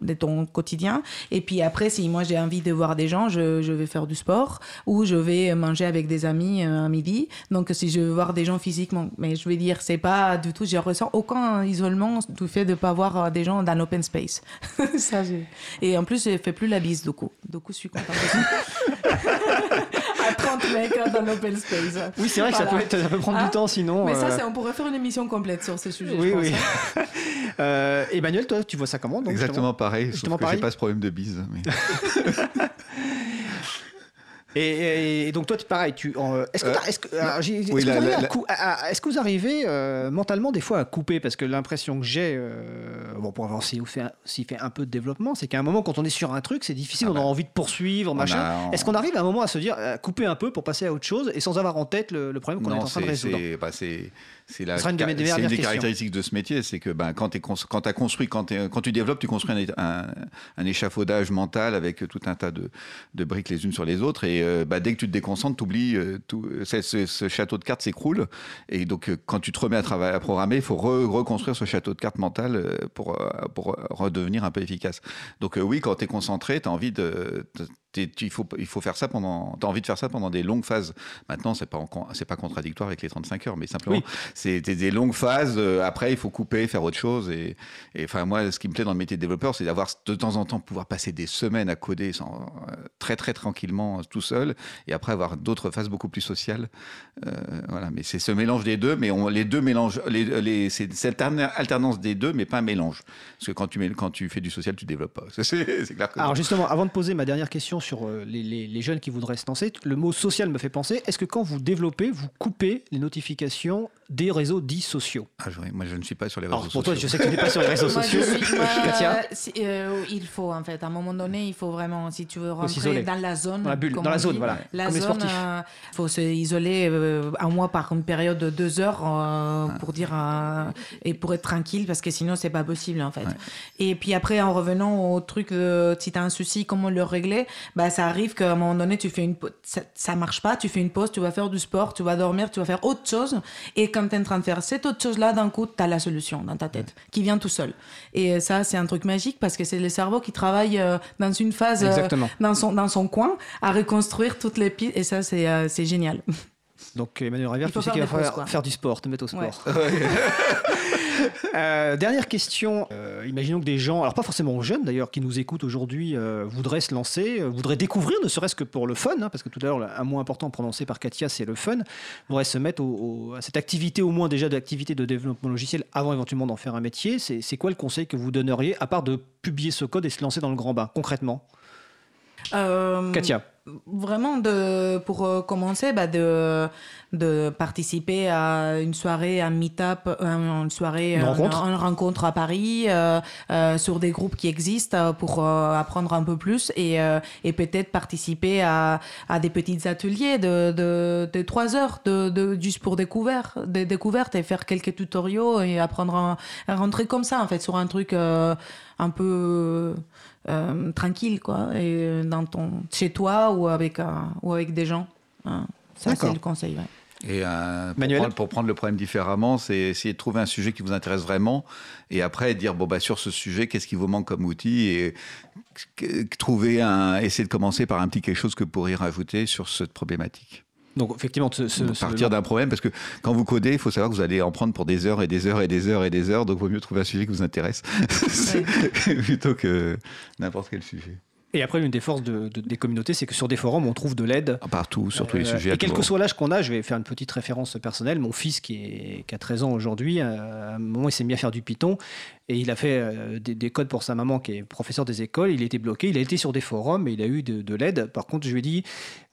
de ton quotidien. Et puis après, si moi j'ai envie de voir des gens, je, je vais faire du sport ou je vais manger avec des amis euh, à midi. Donc si je veux voir des gens physiquement, mais je veux dire, c'est pas du tout, je ressens aucun isolement du fait de pas voir euh, des gens dans l'open space. [laughs] Ça, Et en plus, je fais plus la bise du coup. Du coup, je suis contente. [laughs] à 30 mecs euh, dans l'open space. Oui, c'est vrai que ça, peut, ça peut prendre Hein du temps sinon. Mais ça, euh, on pourrait faire une émission complète sur ce sujet. Oui, je pense, oui. hein. [laughs] Euh, Emmanuel, toi, tu vois ça comment donc, Exactement pareil, sauf Justement que pareil j'ai pas ce problème de bise. mais- [laughs] Et, donc toi, tu- pareil, tu. en- Est-ce que, Euh, est-ce que, alors, j'ai- est-ce oui, que la- vous arrivez la- à la- cou- à- à- est-ce que vous arrivez euh, mentalement des fois à couper? Parce que l'impression que j'ai, euh, bon, pour avoir aussi fait, un- aussi fait un peu de développement, c'est qu'à un moment, quand on est sur un truc, c'est difficile, Ah on a bah. envie de poursuivre, machin. a- Est-ce qu'on arrive à un moment à se dire, à couper un peu pour passer à autre chose et sans avoir en tête le, le problème qu'on est en train de résoudre? c'est- bah, c'est- c'est la- une de mes c'est dernières une des caractéristiques de ce métier, c'est que ben, quand tu as construit, quand, quand tu développes, tu construis un, un- un échafaudage mental avec tout un tas de, de briques les unes sur les autres, et euh, bah, dès que tu te déconcentres, tu oublies, tout, ce, ce- ce château de cartes s'écroule, et donc euh, quand tu te remets à, travailler, à programmer, il faut re- reconstruire ce château de cartes mental euh, pour, euh, pour redevenir un peu efficace. Donc euh, oui, quand tu es concentré, tu as envie de... il, faut, il faut faire ça pendant. Tu as envie de faire ça pendant des longues phases. Maintenant, c'est pas, c'est pas contradictoire avec les 35 heures, mais simplement, Oui. c'est des, longues phases. euh, après, il faut couper, faire autre chose. Et, et enfin, moi, ce qui me plaît dans le métier de développeur, c'est d'avoir de temps en temps pouvoir passer des semaines à coder sans, euh, très, très tranquillement, euh, tout seul. Et après, avoir d'autres phases beaucoup plus sociales. Euh, voilà, mais c'est ce mélange des deux, mais on, les deux mélangent. Les, les, c'est cette alterna- alternance des deux, mais pas un mélange. Parce que quand tu, mets, quand tu fais du social, tu développes pas. [laughs] C'est, c'est clair que Alors justement, avant de poser ma dernière question sur euh, les, les- les jeunes qui voudraient se lancer, le mot social me fait penser, est-ce que quand vous développez, vous coupez les notifications des réseaux dits sociaux? Ah, je- moi, je ne suis pas sur les réseaux Alors pour toi, je sociaux. sais que tu n'es pas sur les réseaux sociaux. [laughs] je suis- moi, Katia si- euh, il faut en fait, à un moment donné, il faut vraiment, si tu veux s'isoler. rentrer dans la zone, Dans la bulle, dans la on zone, dit, voilà, la comme les zone, sportifs. il faut se isoler euh, un mois par une période de deux heures euh, pour dire euh, et pour être tranquille parce que sinon c'est pas possible en fait. Et puis après, en revenant au truc, si tu as un souci, comment le régler, bah ça arrive qu'à un moment donné, tu fais une, ça, ça marche pas, tu fais une pause, tu vas faire du sport, tu vas dormir, tu vas faire autre chose, et quand tu es en train de faire cette autre chose là, d'un coup, tu as la solution dans ta tête qui vient tout seul. Et ça, c'est un truc magique parce que c'est le cerveau qui travaille euh, dans une phase, euh, dans, son, dans son coin, à reconstruire toutes les pistes, et ça, c'est euh, génial. Donc Emmanuel Rivière, tu sais faire qu'il va quoi. faire du sport, te mettre au Ouais. [laughs] Euh, dernière question. Euh, imaginons que des gens, alors pas forcément jeunes d'ailleurs, qui nous écoutent aujourd'hui, euh, voudraient se lancer, voudraient découvrir, ne serait-ce que pour le fun, hein, parce que tout à l'heure, un mot important prononcé par Katia, c'est le fun, voudraient se mettre au- au- à cette activité, au moins déjà d'activité de développement logiciel, avant éventuellement d'en faire un métier. C'est quoi le conseil que vous donneriez, à part de publier ce code et se lancer dans le grand bain, concrètement? Katia. Vraiment, de, pour euh, commencer, bah, de, de participer à une soirée, un meet-up, euh, une soirée, Une euh, rencontre. une rencontre à Paris, euh, euh, sur des groupes qui existent pour euh, apprendre un peu plus et, euh, et peut-être participer à, à des petits ateliers de, de, de trois heures, de, de, juste pour découvert, des découvertes et faire quelques tutoriaux et apprendre à, à rentrer comme ça, en fait, sur un truc euh, un peu euh, tranquille, quoi, et dans ton, chez toi ou avec, un- ou avec des gens. Hein. Ça, c'est le conseil. ouais. Et euh, pour, Manuel prendre, pour prendre le problème différemment, c'est essayer de trouver un sujet qui vous intéresse vraiment et après dire bon bah sur ce sujet qu'est-ce qui vous manque comme outil et trouver un essayer de commencer par un petit quelque chose que vous pourriez rajouter sur cette problématique. Donc effectivement, ce, ce- Donc, ce- partir d'un problème parce que quand vous codez, il faut savoir que vous allez en prendre pour des heures et des heures et des heures et des heures, donc il vaut mieux trouver un sujet qui vous intéresse [laughs] plutôt que n'importe quel sujet. Et après, l'une des forces de- de- des communautés, c'est que sur des forums, on trouve de l'aide. Partout, sur tous les Euh, sujets. Et quel que soit l'âge qu'on a, je vais faire une petite référence personnelle. Mon fils, qui, est, qui a 13 ans aujourd'hui, euh, à un moment, il s'est mis à faire du Python et il a fait euh, des, des codes pour sa maman, qui est professeur des écoles. Il était bloqué, il a été sur des forums et il a eu de, de l'aide. Par contre, je lui ai dit.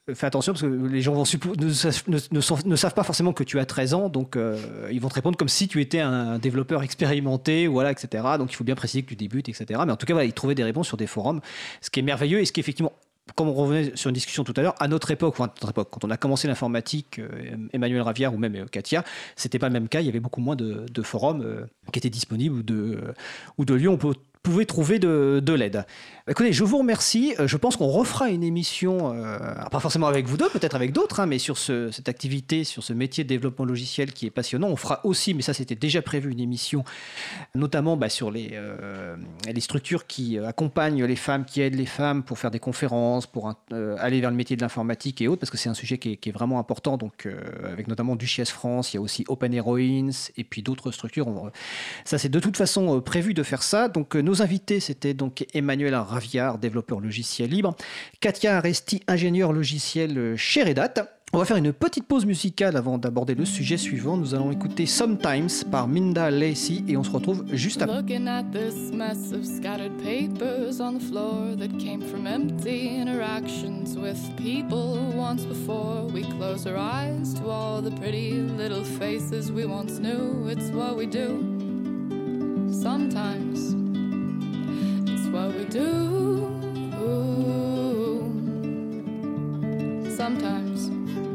Euh, Fais attention parce que les gens vont ne, ne- savent pas forcément que tu as 13 ans, donc euh, ils vont te répondre comme si tu étais un développeur expérimenté, voilà, etc. Donc il faut bien préciser que tu débutes, etc. Mais en tout cas, ils trouvaient des réponses sur des forums, ce qui est merveilleux et ce qui effectivement comme on revenait sur une discussion tout à l'heure, à notre époque, quand on a commencé l'informatique, euh, Emmanuel Ravière ou même Katia, c'était pas le même cas. Il y avait beaucoup moins de, forums qui étaient disponibles ou de, lieux où on pouvait trouver de l'aide. Écoutez, je vous remercie. Euh, Je pense qu'on refera une émission, euh, alors pas forcément avec vous deux, peut-être avec d'autres, hein, mais sur ce- cette activité, sur ce métier de développement logiciel qui est passionnant. On fera aussi, mais ça c'était déjà prévu, une émission, notamment bah, sur les, euh, les structures qui accompagnent les femmes, qui aident les femmes pour faire des conférences, pour aller vers le métier de l'informatique et autres, parce que c'est un sujet qui est, vraiment important. Donc, avec notamment Duchesse France, il y a aussi Open Heroines et puis d'autres structures. Ça, c'est de toute façon prévu de faire ça. Donc, nos invités, c'était donc Emmanuel Raviard, développeur logiciel libre, Katia Aresti, ingénieur logiciel chez Red Hat. On va faire une petite pause musicale avant d'aborder le sujet suivant. Nous allons écouter Sometimes par Minda Lacey et on se retrouve juste après. Looking at this mess of scattered papers on the floor that came from empty interactions with people once before. We close our eyes to all the pretty little faces we once knew. It's what we do. Sometimes what we do. Sometimes.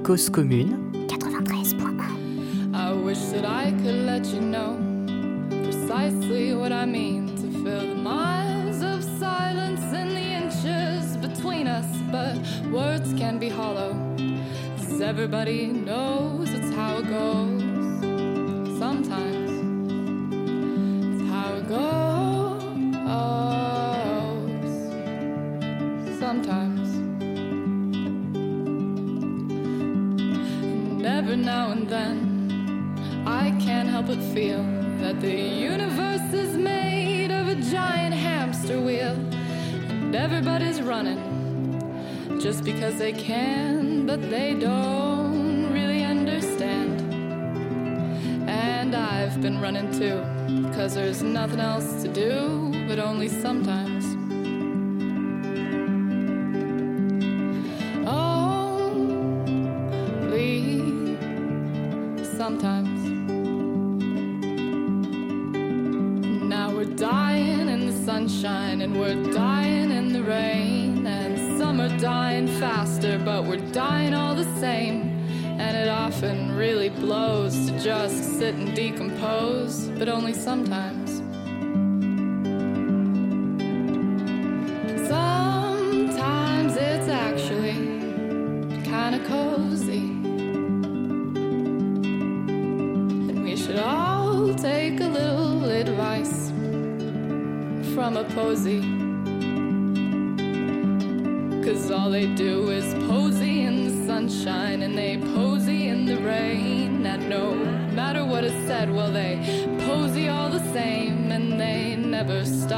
Cause commune. 93.1 I wish that I could let you know precisely what I mean to fill the miles of silence and the inches between us, but words can be hollow. 'Cause everybody knows then, I can't help but feel that the universe is made of a giant hamster wheel, and everybody's running just because they can, but they don't really understand. And I've been running too, because there's nothing else to do, but only sometimes. Often really blows to just sit and decompose, but only sometimes. Sometimes it's actually kind of cozy. And we should all take a little advice from a posy. Cause all they do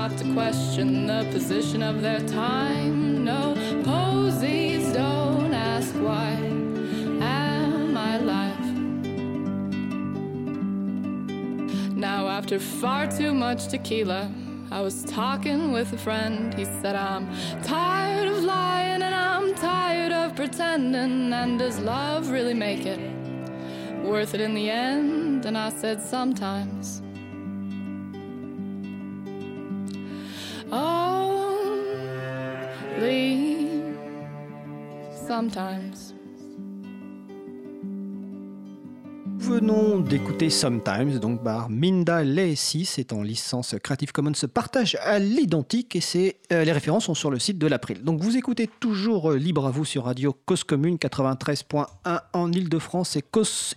stop to question the position of their time. No, posies don't ask why am I alive? Now, after far too much tequila, I was talking with a friend. He said, I'm tired of lying and I'm tired of pretending. And does love really make it worth it in the end? And I said, Sometimes. Sometimes. Venons d'écouter Sometimes, donc par Minda Lacy, c'est en licence Creative Commons partage à l'identique et euh, les références sont sur le site de l'April. Donc vous écoutez toujours euh, libre à vous sur Radio Cause Commune 93.1 en Ile-de-France et,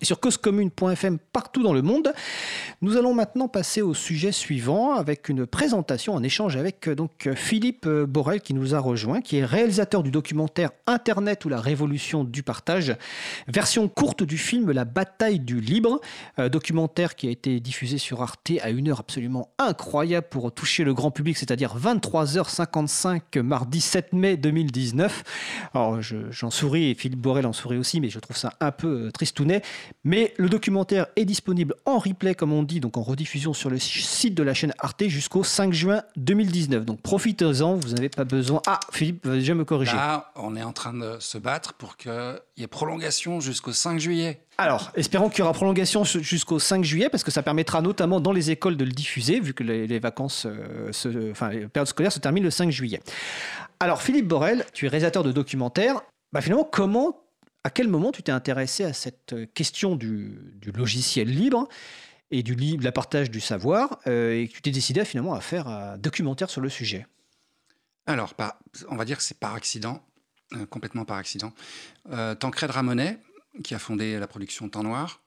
sur causecommune.fm partout dans le monde. Nous allons maintenant passer au sujet suivant avec une présentation, un échange avec euh, donc Philippe Borel qui nous a rejoint, qui est réalisateur du documentaire Internet ou la révolution du partage, version courte du film La bataille du libre, euh, documentaire qui a été diffusé sur Arte à une heure absolument incroyable pour toucher le grand public, c'est-à-dire 23h55 mardi 7 mai 2019. Alors je- j'en souris et Philippe Borel en sourit aussi, mais je trouve ça un peu euh, tristounet. Mais le documentaire est disponible en replay, comme on dit, donc en rediffusion sur le site de la chaîne Arte jusqu'au 5 juin 2019. Donc profitez-en, vous n'avez pas besoin. Ah, Philippe va déjà me corriger. Là, on est en train de se battre pour qu'il y ait prolongation jusqu'au 5 juillet. Alors, espérons qu'il y aura prolongation jusqu'au 5 juillet, parce que ça permettra notamment dans les écoles de le diffuser, vu que les, vacances, euh, se- enfin, les périodes scolaires se terminent le 5 juillet. Alors, Philippe Borel, tu es réalisateur de documentaires. Bah, finalement, comment, à quel moment tu t'es intéressé à cette question du, logiciel libre et du libre, la partage du savoir, euh, et que tu t'es décidé finalement à faire un documentaire sur le sujet? Alors, on va dire que c'est par accident, euh, complètement par accident. Euh, Tancred Ramonet, qui a fondé la production Temps Noir,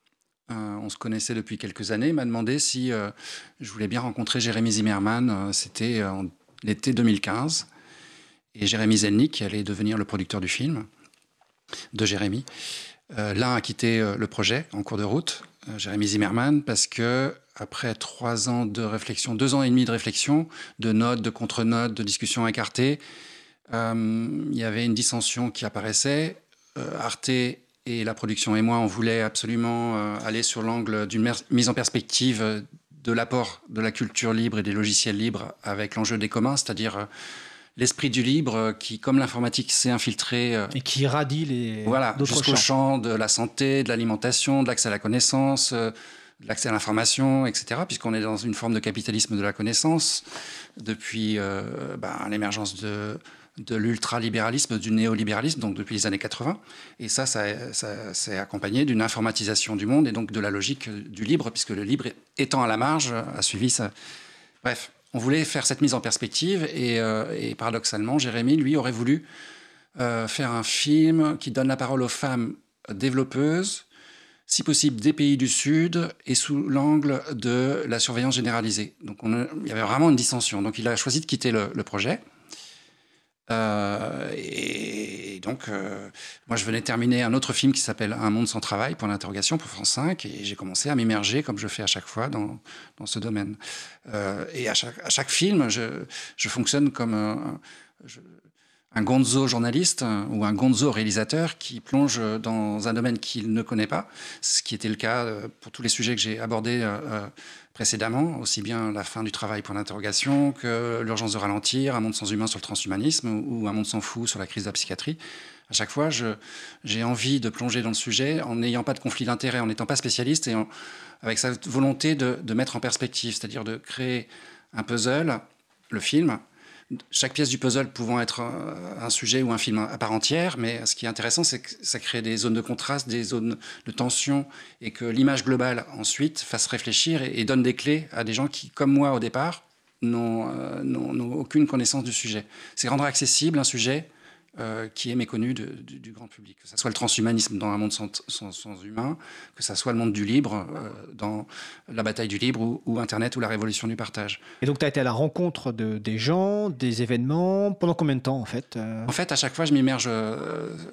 euh, on se connaissait depuis quelques années, m'a demandé si euh, je voulais bien rencontrer Jérémy Zimmerman. Euh, C'était l'été 2015. Et Jérémy Zelnick, qui allait devenir le producteur du film, de Jérémy. L'un a quitté le projet en cours de route, Jérémy Zimmerman, parce que après trois ans de réflexion, deux ans et demi de réflexion, de notes, de contre-notes, de discussions écartées, il y avait une dissension qui apparaissait. Arte et la production et moi, on voulait absolument euh, aller sur l'angle d'une mise en perspective euh, de l'apport de la culture libre et des logiciels libres avec l'enjeu des communs, c'est-à-dire euh, l'esprit du libre qui, comme l'informatique, s'est infiltré Et qui radie les voilà, jusqu'au champs. champ de la santé, de l'alimentation, de l'accès à la connaissance, de l'accès à l'information, etc., puisqu'on est dans une forme de capitalisme de la connaissance depuis euh, ben, l'émergence de, de l'ultralibéralisme, du néolibéralisme, donc depuis les années 80. Et ça, ça, ça s'est accompagné d'une informatisation du monde et donc de la logique du libre, puisque le libre, étant à la marge, a suivi ça. Bref, on voulait faire cette mise en perspective et, euh, paradoxalement, Jérémy, lui, aurait voulu euh, faire un film qui donne la parole aux femmes développeuses, si possible des pays du Sud, et sous l'angle de la surveillance généralisée. Donc il y avait vraiment une dissension. Donc il a choisi de quitter le projet. Euh, et donc, euh, moi, je venais terminer un autre film qui s'appelle Un monde sans travail, pour l'interrogation, pour France 5, et j'ai commencé à m'immerger, comme je fais à chaque fois, dans, dans ce domaine. Euh, et à chaque, à chaque film, je, je fonctionne comme un, je- un gonzo journaliste euh, ou un gonzo réalisateur qui plonge dans un domaine qu'il ne connaît pas, ce qui était le cas euh, pour tous les sujets que j'ai abordés euh, précédemment, aussi bien la fin du travail pour l'interrogation que l'urgence de ralentir, un monde sans humain sur le transhumanisme ou, un monde sans fou sur la crise de la psychiatrie. À chaque fois, j'ai envie de plonger dans le sujet en n'ayant pas de conflit d'intérêt, en n'étant pas spécialiste et avec cette volonté de mettre en perspective, c'est-à-dire de créer un puzzle, le film, chaque pièce du puzzle pouvant être un, sujet ou un film à part entière, mais ce qui est intéressant, c'est que ça crée des zones de contraste, des zones de tension, et que l'image globale, ensuite, fasse réfléchir et, donne des clés à des gens qui, comme moi au départ, n'ont euh, aucune connaissance du sujet. C'est rendre accessible un sujet euh, qui est méconnu de- du, du grand public. Que ce soit le transhumanisme dans un monde sans, sans- sans humain, que ce soit le monde du libre euh, dans la bataille du libre ou, ou Internet ou la révolution du partage. Et donc, tu as été à la rencontre de, des gens, des événements. Pendant combien de temps, en fait euh En fait, à chaque fois, je m'immerge.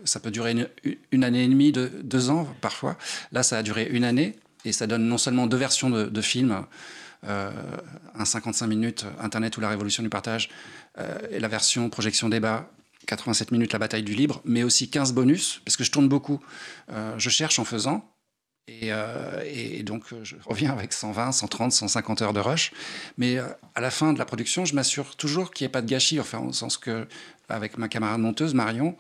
ça peut durer une, une année et demie, deux, deux ans parfois. Là, ça a duré une année et ça donne non seulement deux versions de, de films, euh, un 55 minutes, Internet ou la révolution du partage, euh, et la version projection débat. 87 minutes la bataille du libre, mais aussi 15 bonus, parce que je tourne beaucoup. Euh, je cherche en faisant, Et, euh, donc, euh, je reviens avec 120, 130, 150 heures de rush. Mais à la fin de la production, je m'assure toujours qu'il n'y ait pas de gâchis. Enfin, au sens que, avec ma camarade monteuse, Marion,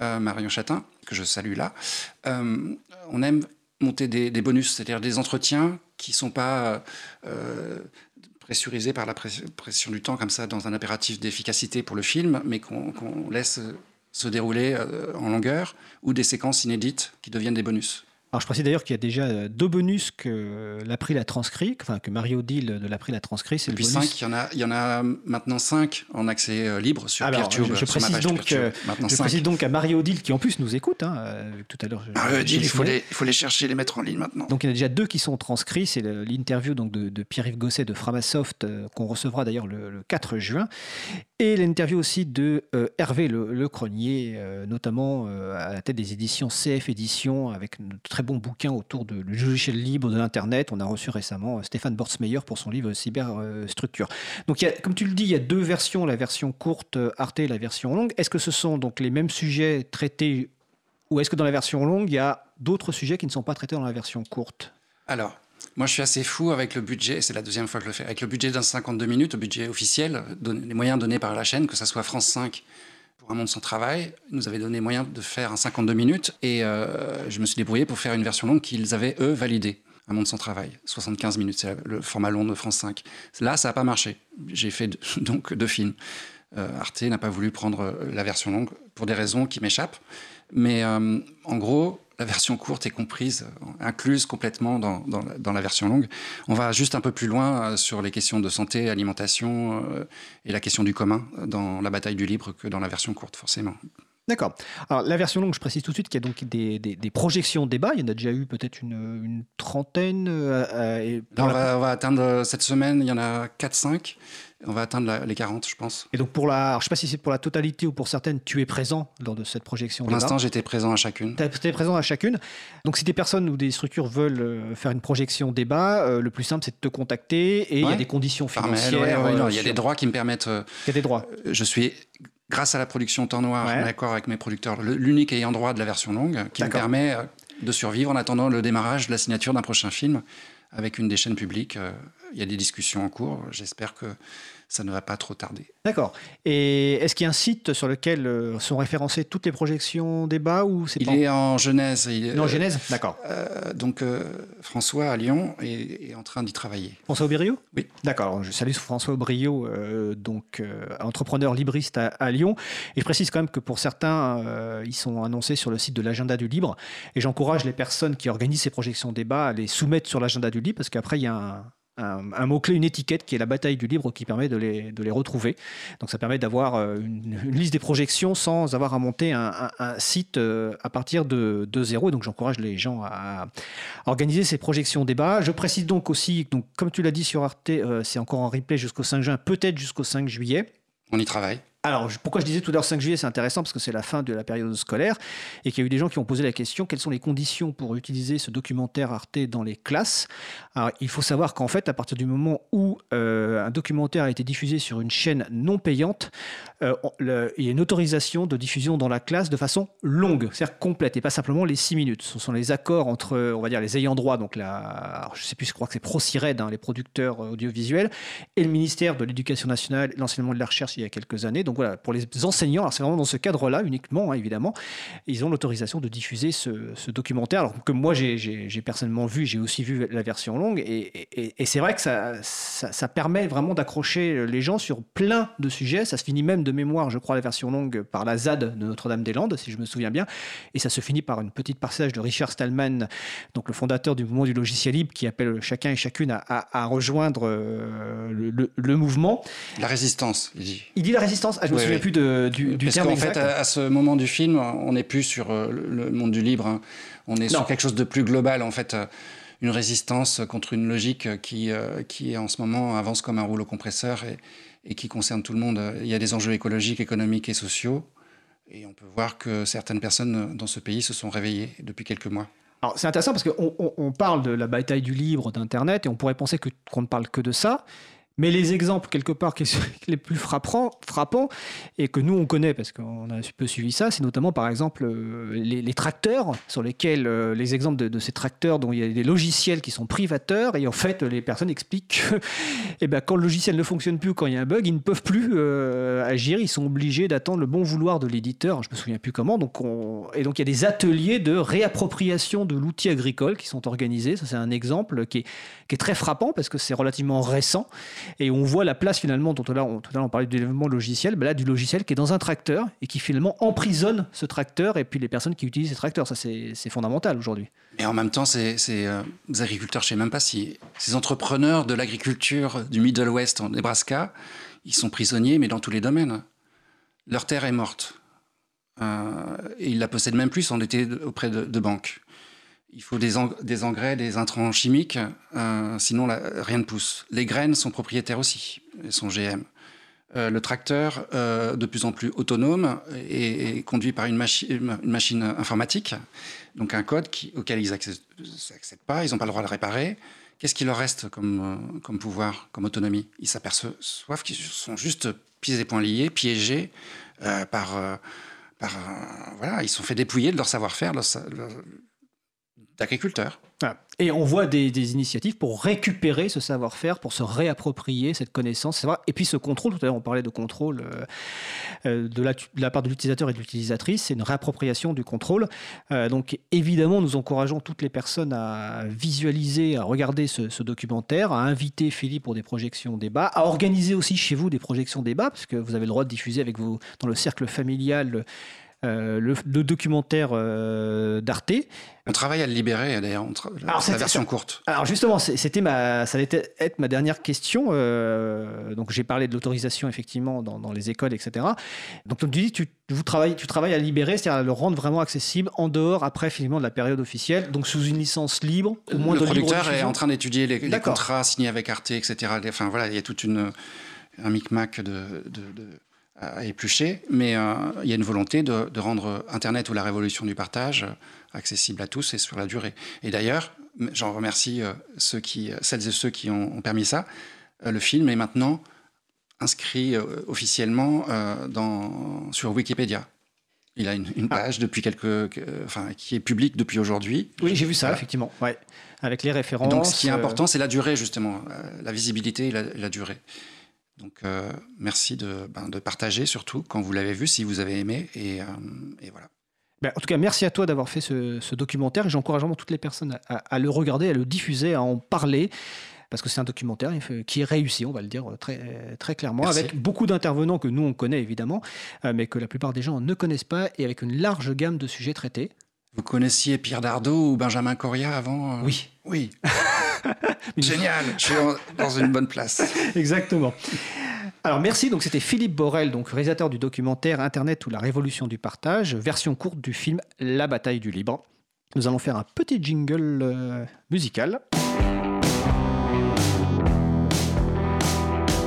Marion Chatin, que je salue là, on aime monter des bonus, c'est-à-dire des entretiens qui ne sont pas pressurisés par la press- pression du temps, comme ça, dans un impératif d'efficacité pour le film, mais qu'on qu'on laisse se dérouler euh, en longueur, ou des séquences inédites qui deviennent des bonus. Alors je précise d'ailleurs qu'il y a déjà euh, deux bonus que l'April a transcrit, enfin que Mario Deal de l'April a transcrit. C'est le Depuis bonus. 5, il y, en a, il y en a maintenant 5 en accès euh, libre sur Alors, Peertube. je, précise donc, Peertube. euh, je 5. précise donc à Mario Deal qui en plus nous écoute. hein, euh, tout à l'heure. euh, Gilles, l'ai il faut, les, il faut les chercher, les mettre en ligne maintenant. Donc il y en a déjà deux qui sont transcrits. C'est l'interview donc de, de Pierre-Yves Gosset de Framasoft euh, qu'on recevra d'ailleurs le, le 4 juin. Et l'interview aussi de euh, Hervé Le, Le Cronier, euh, notamment euh, à la tête des éditions CF Éditions, avec de très bons bouquins autour de le logiciel libre de l'Internet. On a reçu récemment euh, Stéphane Bortsmeyer pour son livre Cyberstructure. donc y a, comme tu le dis, il y a deux versions, la version courte euh, Arte et la version longue. Est-ce que ce sont donc les mêmes sujets traités ou est-ce que dans la version longue, il y a d'autres sujets qui ne sont pas traités dans la version courte? Alors, moi, je suis assez fou avec le budget, et c'est la deuxième fois que je le fais, avec le budget d'un 52 minutes, le budget officiel, les moyens donnés par la chaîne, que ce soit France 5 un monde sans travail, nous avaient donné moyen de faire un 52 minutes, et euh, je me suis débrouillé pour faire une version longue qu'ils avaient, eux, validée. Un monde sans travail, 75 minutes, c'est le format long de France 5. Là, ça n'a pas marché. J'ai fait [laughs] donc deux films. Euh, Arte n'a pas voulu prendre euh, la version longue pour des raisons qui m'échappent. Mais en gros, la version courte est comprise, incluse complètement dans, dans dans la version longue. On va juste un peu plus loin euh, sur les questions de santé, alimentation euh, et la question du commun euh, dans la bataille du libre que dans la version courte, forcément. D'accord. Alors, la version longue, je précise tout de suite qu'il y a donc des, des- des projections débat. Il y en a déjà eu peut-être une, une trentaine. euh, euh, et, on, la- va, on va atteindre euh, cette semaine, il y en a 4-5. On va atteindre la- les 40, je pense. et donc, pour la, alors, je ne sais pas si c'est pour la totalité ou pour certaines, tu es présent lors de cette projection Pour l'instant, j'étais présent à chacune. Tu es présent à chacune. Donc, si des personnes ou des structures veulent faire une projection débat, euh, le plus simple, c'est de te contacter et il y a des conditions financières. ouais, ouais, non, euh, il y a des droits qui me permettent. Il y a des droits. Je suis, grâce à la production Temps Noir, Ouais. en accord avec mes producteurs, l'unique ayant droit de la version longue, qui me permet euh, de survivre en attendant le démarrage de la signature d'un prochain film avec une des chaînes publiques. Euh, Il y a des discussions en cours. J'espère que ça ne va pas trop tarder. D'accord. Et est-ce qu'il y a un site sur lequel euh, sont référencées toutes les projections débat ou c'est Il pas est en Genèse. Il est- en Genèse D'accord. euh, donc euh, François à Lyon est, est en train d'y travailler. François Aubrio Oui. D'accord, je salue François Aubrio, euh, donc euh, entrepreneur libriste à, à Lyon. Et je précise quand même que pour certains, euh, ils sont annoncés sur le site de l'agenda du libre. Et j'encourage les personnes qui organisent ces projections débat à les soumettre sur l'agenda du libre, parce qu'après, il y a un, un- mot-clé, une étiquette qui est la bataille du libre qui permet de les, retrouver. Donc ça permet d'avoir euh, une, liste des projections sans avoir à monter un, site euh, à partir de, de zéro. Et donc j'encourage les gens à, organiser ces projections débat. Je précise donc aussi, donc, comme tu l'as dit sur Arte, euh, c'est encore en replay jusqu'au 5 juin, peut-être jusqu'au 5 juillet. On y travaille. Alors, pourquoi je disais tout à l'heure 5 juillet, c'est intéressant parce que c'est la fin de la période scolaire et qu'il y a eu des gens qui ont posé la question quelles sont les conditions pour utiliser ce documentaire Arte dans les classes? Alors, il faut savoir qu'en fait, à partir du moment où euh, un documentaire a été diffusé sur une chaîne non payante, euh, il y a une autorisation de diffusion dans la classe de façon longue, c'est-à-dire complète et pas simplement les 6 minutes. Ce sont les accords entre, on va dire, les ayants droit, donc la, je sais plus, je crois que c'est ProCired, hein, les producteurs euh, audiovisuels, et le ministère de l'Éducation nationale, l'enseignement de la recherche il y a quelques années. Donc voilà, pour les enseignants, alors c'est vraiment dans ce cadre-là uniquement, hein, évidemment, ils ont l'autorisation de diffuser ce, ce documentaire. Alors que moi, j'ai- personnellement vu, j'ai aussi vu la version longue, et, et- et c'est vrai que ça, ça, ça permet vraiment d'accrocher les gens sur plein de sujets. Ça se finit même de mémoire, je crois, la version longue par la ZAD de Notre-Dame-des-Landes, si je me souviens bien, et ça se finit par une petite passage de Richard Stallman, donc le fondateur du mouvement du logiciel libre, qui appelle chacun et chacune à, à- à rejoindre euh, le, le- le mouvement. La résistance, il dit. Il dit la résistance. Ah, je me Oui, souviens oui. plus de- du, du Parce terme qu'en exact. fait, à, à ce moment du film, on n'est plus sur euh, le, monde du libre. hein. On est Non. sur quelque chose de plus global, en fait. euh, une résistance contre une logique qui, euh, qui en ce moment avance comme un rouleau compresseur et, et qui concerne tout le monde. Il y a des enjeux écologiques, économiques et sociaux. Et on peut voir que certaines personnes dans ce pays se sont réveillées depuis quelques mois. Alors, c'est intéressant parce qu'on on, on parle de la bataille du libre d'Internet et on pourrait penser qu'on ne parle que de ça. Mais les exemples, quelque part, qui sont [laughs] les plus frappants, et que nous, on connaît parce qu'on a un peu suivi ça, c'est notamment, par exemple, euh, les, tracteurs, sur lesquels, euh, les exemples de, ces tracteurs dont il y a des logiciels qui sont privateurs, et en fait, les personnes expliquent que [laughs] eh ben, quand le logiciel ne fonctionne plus, quand il y a un bug, ils ne peuvent plus euh, agir, ils sont obligés d'attendre le bon vouloir de l'éditeur, je me souviens plus comment, donc on- et donc il y a des ateliers de réappropriation de l'outil agricole qui sont organisés, ça c'est un exemple qui est très frappant parce que c'est relativement récent, et on voit la place finalement, dont on, tout à l'heure on parlait du développement logiciel, là du logiciel qui est dans un tracteur et qui finalement emprisonne ce tracteur et puis les personnes qui utilisent ces tracteurs. Ça c'est fondamental aujourd'hui. Et en même temps, ces, euh, agriculteurs, je ne sais même pas si ces entrepreneurs de l'agriculture du Middle West en Nebraska, ils sont prisonniers, mais dans tous les domaines. Leur terre est morte. Euh, et ils la possèdent même plus en été auprès de banques. Il faut des, eng- des engrais, des intrants chimiques, euh, sinon rien ne pousse. Les graines sont propriétaires aussi, elles sont GM. Euh, le tracteur, euh, de plus en plus autonome, est, est conduit par une, machi- une machine informatique, donc un code qui- auquel ils n'accèdent pas, ils n'ont pas le droit de le réparer. Qu'est-ce qui leur reste comme, euh, comme pouvoir, comme autonomie? Ils s'aperçoivent qu'ils sont juste pieds et poings liés, piégés euh, par... euh, par voilà, ils sont fait dépouiller de leur savoir-faire leur- d'agriculteurs. Voilà. Et on voit des, initiatives pour récupérer ce savoir-faire, pour se réapproprier cette connaissance, et puis ce contrôle. Tout à l'heure, on parlait de contrôle euh, euh, de, la, part de l'utilisateur et de l'utilisatrice. C'est une réappropriation du contrôle. Euh, donc, évidemment, nous encourageons toutes les personnes à visualiser, à regarder ce, documentaire, à inviter Philippe pour des projections débats, à organiser aussi chez vous des projections débats, parce que vous avez le droit de diffuser avec vos, dans le cercle familial. Euh, le, le documentaire euh, d'Arte. On travaille à le libérer, d'ailleurs, Alors, la version courte. Alors justement, c'était ma, ça allait être ma dernière question. euh, donc j'ai parlé de l'autorisation effectivement dans, dans les écoles, etc. Donc comme tu dis, tu, vous travailles, tu travailles à libérer, c'est-à-dire à le rendre vraiment accessible en dehors, après finalement de la période officielle, donc sous une licence libre, au moins le de libre producteur est en train d'étudier les, contrats signés avec Arte, etc. Enfin voilà, il y a toute une un micmac de, de- de- à éplucher, mais euh, il y a une volonté de, de rendre Internet ou la révolution du partage euh, accessible à tous et sur la durée. Et d'ailleurs, j'en remercie euh, ceux qui, celles et ceux qui ont, ont permis ça. Le film est maintenant inscrit officiellement dans, sur Wikipédia. Il a une, Ah. une page depuis quelques, que- enfin, qui est publique depuis aujourd'hui. Oui, j'ai vu ça Voilà. effectivement, ouais. avec les références. donc, ce qui est important, c'est la durée, justement, la visibilité et la, et la durée. Donc, euh, merci de, ben, de partager, surtout quand vous l'avez vu, si vous avez aimé. Et, euh, et voilà. Ben, en tout cas, merci à toi d'avoir fait ce, ce documentaire et j'encourage vraiment toutes les personnes à, à le regarder, à le diffuser, à en parler. Parce que c'est un documentaire qui est réussi, on va le dire très, très clairement, Merci. avec beaucoup d'intervenants que nous on connaît évidemment, euh, mais que la plupart des gens ne connaissent pas, et avec une large gamme de sujets traités. Vous connaissiez Pierre Dardot ou Benjamin Coria avant euh? Oui. Oui. [laughs] [laughs] Génial, je suis dans une bonne place. [laughs] Exactement. Alors merci, donc c'était Philippe Borel, donc réalisateur du documentaire Internet ou la révolution du partage, version courte du film La bataille du libre. Nous allons faire un petit jingle euh, musical.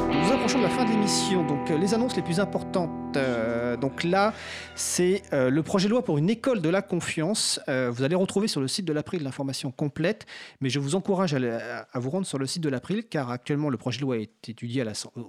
Nous approchons de la fin de l'émission, donc euh, les annonces les plus importantes. Euh, donc là, c'est euh, le projet de loi pour une école de la confiance. Euh, vous allez retrouver sur le site de l'April l'information complète, mais je vous encourage à, vous rendre sur le site de l'April, car actuellement le projet de loi est étudié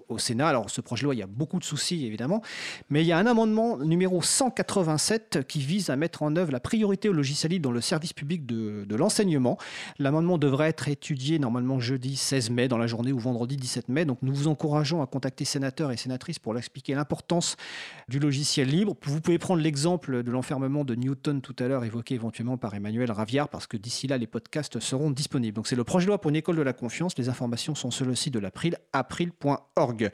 au Sénat. Alors ce projet de loi, il y a beaucoup de soucis évidemment, mais il y a un amendement numéro 187 qui vise à mettre en œuvre la priorité au logiciel libre dans le service public de, de l'enseignement. L'amendement devrait être étudié normalement jeudi 16 mai dans la journée ou vendredi 17 mai. Donc nous vous encourageons à contacter sénateurs et sénatrices pour leur expliquer l'importance du logiciel libre. Vous pouvez prendre l'exemple de l'enfermement de Newton tout à l'heure évoqué éventuellement par Emmanuel Raviard parce que d'ici là les podcasts seront disponibles. Donc c'est le projet de loi pour une école de la confiance. Les informations sont sur le site de l'April, april.org.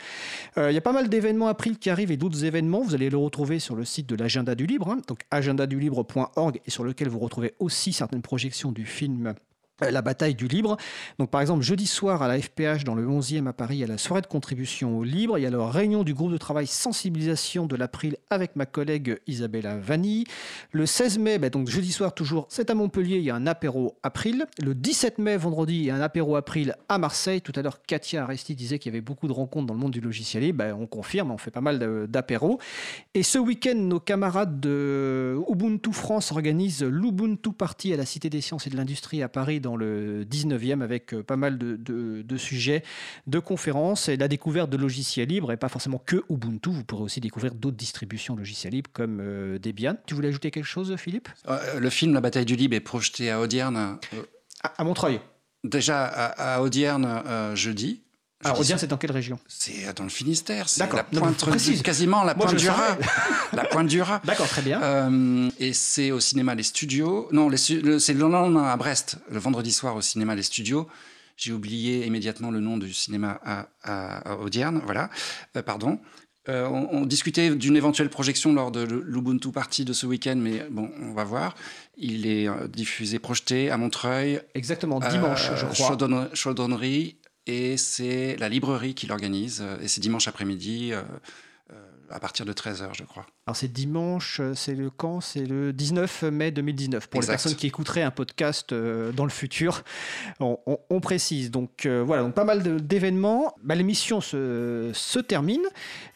Euh, Il y a pas mal d'événements April qui arrivent et d'autres événements. Vous allez le retrouver sur le site de l'agenda du libre, hein, donc agendadulibre.org et sur lequel vous retrouvez aussi certaines projections du film la bataille du libre. Donc, par exemple, jeudi soir à la FPH dans le 11e à Paris, il y a la soirée de contribution au libre. Il y a la réunion du groupe de travail sensibilisation de l'April avec ma collègue Isabella Vanni. Le 16 mai, bah, donc jeudi soir toujours, c'est à Montpellier, il y a un apéro April. Le 17 mai, vendredi, il y a un apéro April à Marseille. Tout à l'heure, Katia Aresti disait qu'il y avait beaucoup de rencontres dans le monde du logiciel libre. Bah, on confirme, on fait pas mal d'apéros. Et ce week-end, nos camarades de Ubuntu France organisent l'Ubuntu Party à la Cité des Sciences et de l'Industrie à Paris dans le 19e avec euh, pas mal de, de- de sujets, de conférences et la découverte de logiciels libres et pas forcément que Ubuntu. Vous pourrez aussi découvrir d'autres distributions logiciels libres comme euh, Debian. Tu voulais ajouter quelque chose, Philippe? Euh, Le film La bataille du Libre est projeté à Audierne. à, à Montreuil. Déjà à, à Audierne jeudi. Alors, Jeudi Audierne, c'est dans quelle région? C'est dans le Finistère, c'est la Non, pointe, précise. quasiment la Moi, pointe du Raz. [laughs] la pointe du Raz. D'accord, très bien. Euh, et c'est au cinéma Les Studios. Non, le- c'est le lendemain à Brest, le vendredi soir au cinéma Les Studios. J'ai oublié immédiatement le nom du cinéma à, à- à Audierne. Voilà, Euh, pardon. Euh, on, on discutait d'une éventuelle projection lors de l'Ubuntu Party de ce week-end, mais bon, on va voir. Il est euh, diffusé, projeté à Montreuil. Exactement, dimanche, je crois. Chaudonne- Chaudonnerie, et c'est la librairie qui l'organise. euh, Et c'est dimanche après-midi, euh, à partir de 13h, je crois. Alors c'est dimanche, euh, c'est le quand? C'est le 19 mai 2019. Pour Exact. les personnes qui écouteraient un podcast euh, dans le futur, on, on- on précise. Donc euh, voilà, donc pas mal d'événements. Bah, l'émission se, se termine.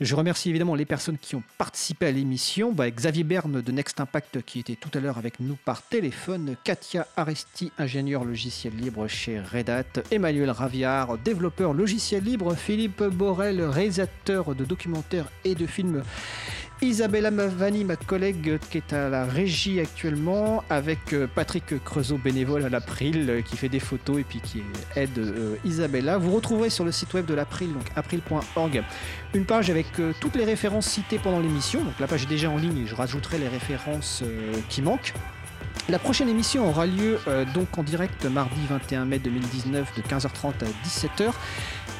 Je remercie évidemment les personnes qui ont participé à l'émission. Bah, Xavier Berne de Next Impact qui était tout à l'heure avec nous par téléphone. Katia Aresti, ingénieur logiciel libre chez Red Hat. Emmanuel Raviard, développeur logiciel libre. Philippe Borel, réalisateur de documentaires et de films Isabella Mavani, ma collègue qui est à la régie actuellement, avec euh, Patrick Creusot, bénévole à l'April, euh, qui fait des photos et puis qui aide euh, Isabella. Vous retrouverez sur le site web de l'April, donc april.org, une page avec toutes les références citées pendant l'émission. Donc la page est déjà en ligne et je rajouterai les références qui manquent. La prochaine émission aura lieu donc en direct mardi 21 mai 2019 de 15h30 à 17h.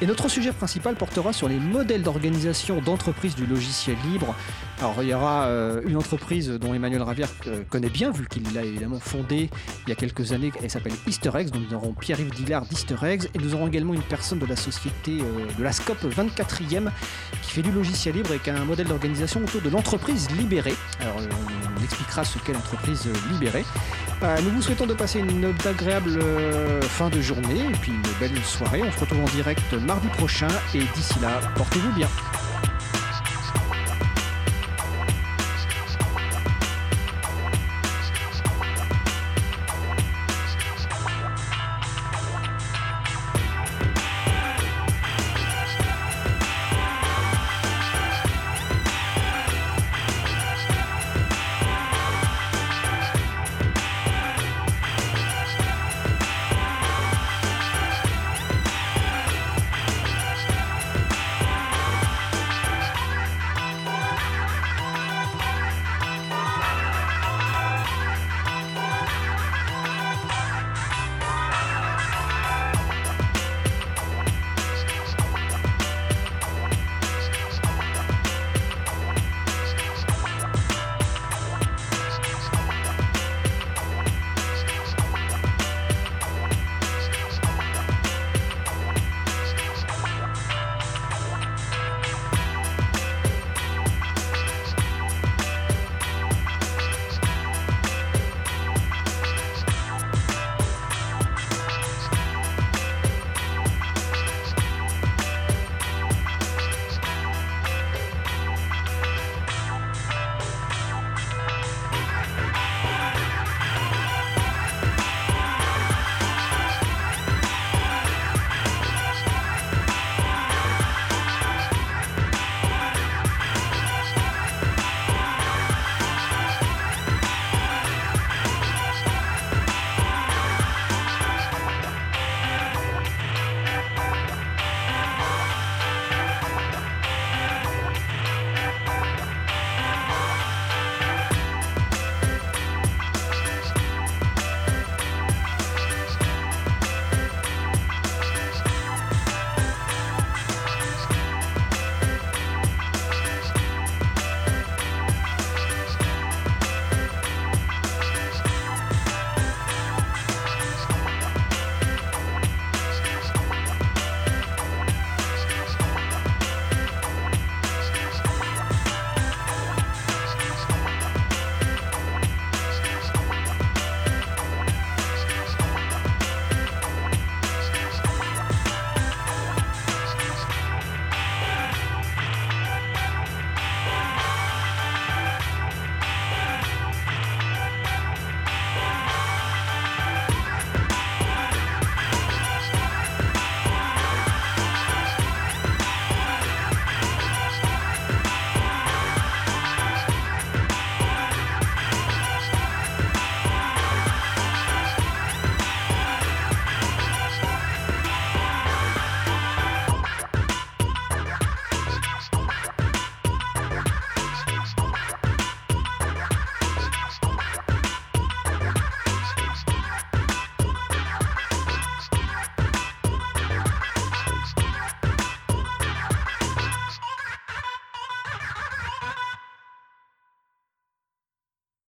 Et notre sujet principal portera sur les modèles d'organisation d'entreprises du logiciel libre. Alors il y aura euh, une entreprise dont Emmanuel Ravière euh, connaît bien, vu qu'il l'a évidemment fondée il y a quelques années, elle s'appelle Easter Eggs, donc nous aurons Pierre-Yves Dillard d'Easter Eggs, et nous aurons également une personne de la société euh, de la SCOP 24e qui fait du logiciel libre et qui a un modèle d'organisation autour de l'entreprise libérée. Alors on expliquera ce qu'est l'entreprise libérée. Nous vous souhaitons de passer une agréable fin de journée et puis une belle soirée. On se retrouve en direct mardi prochain et d'ici là, portez-vous bien.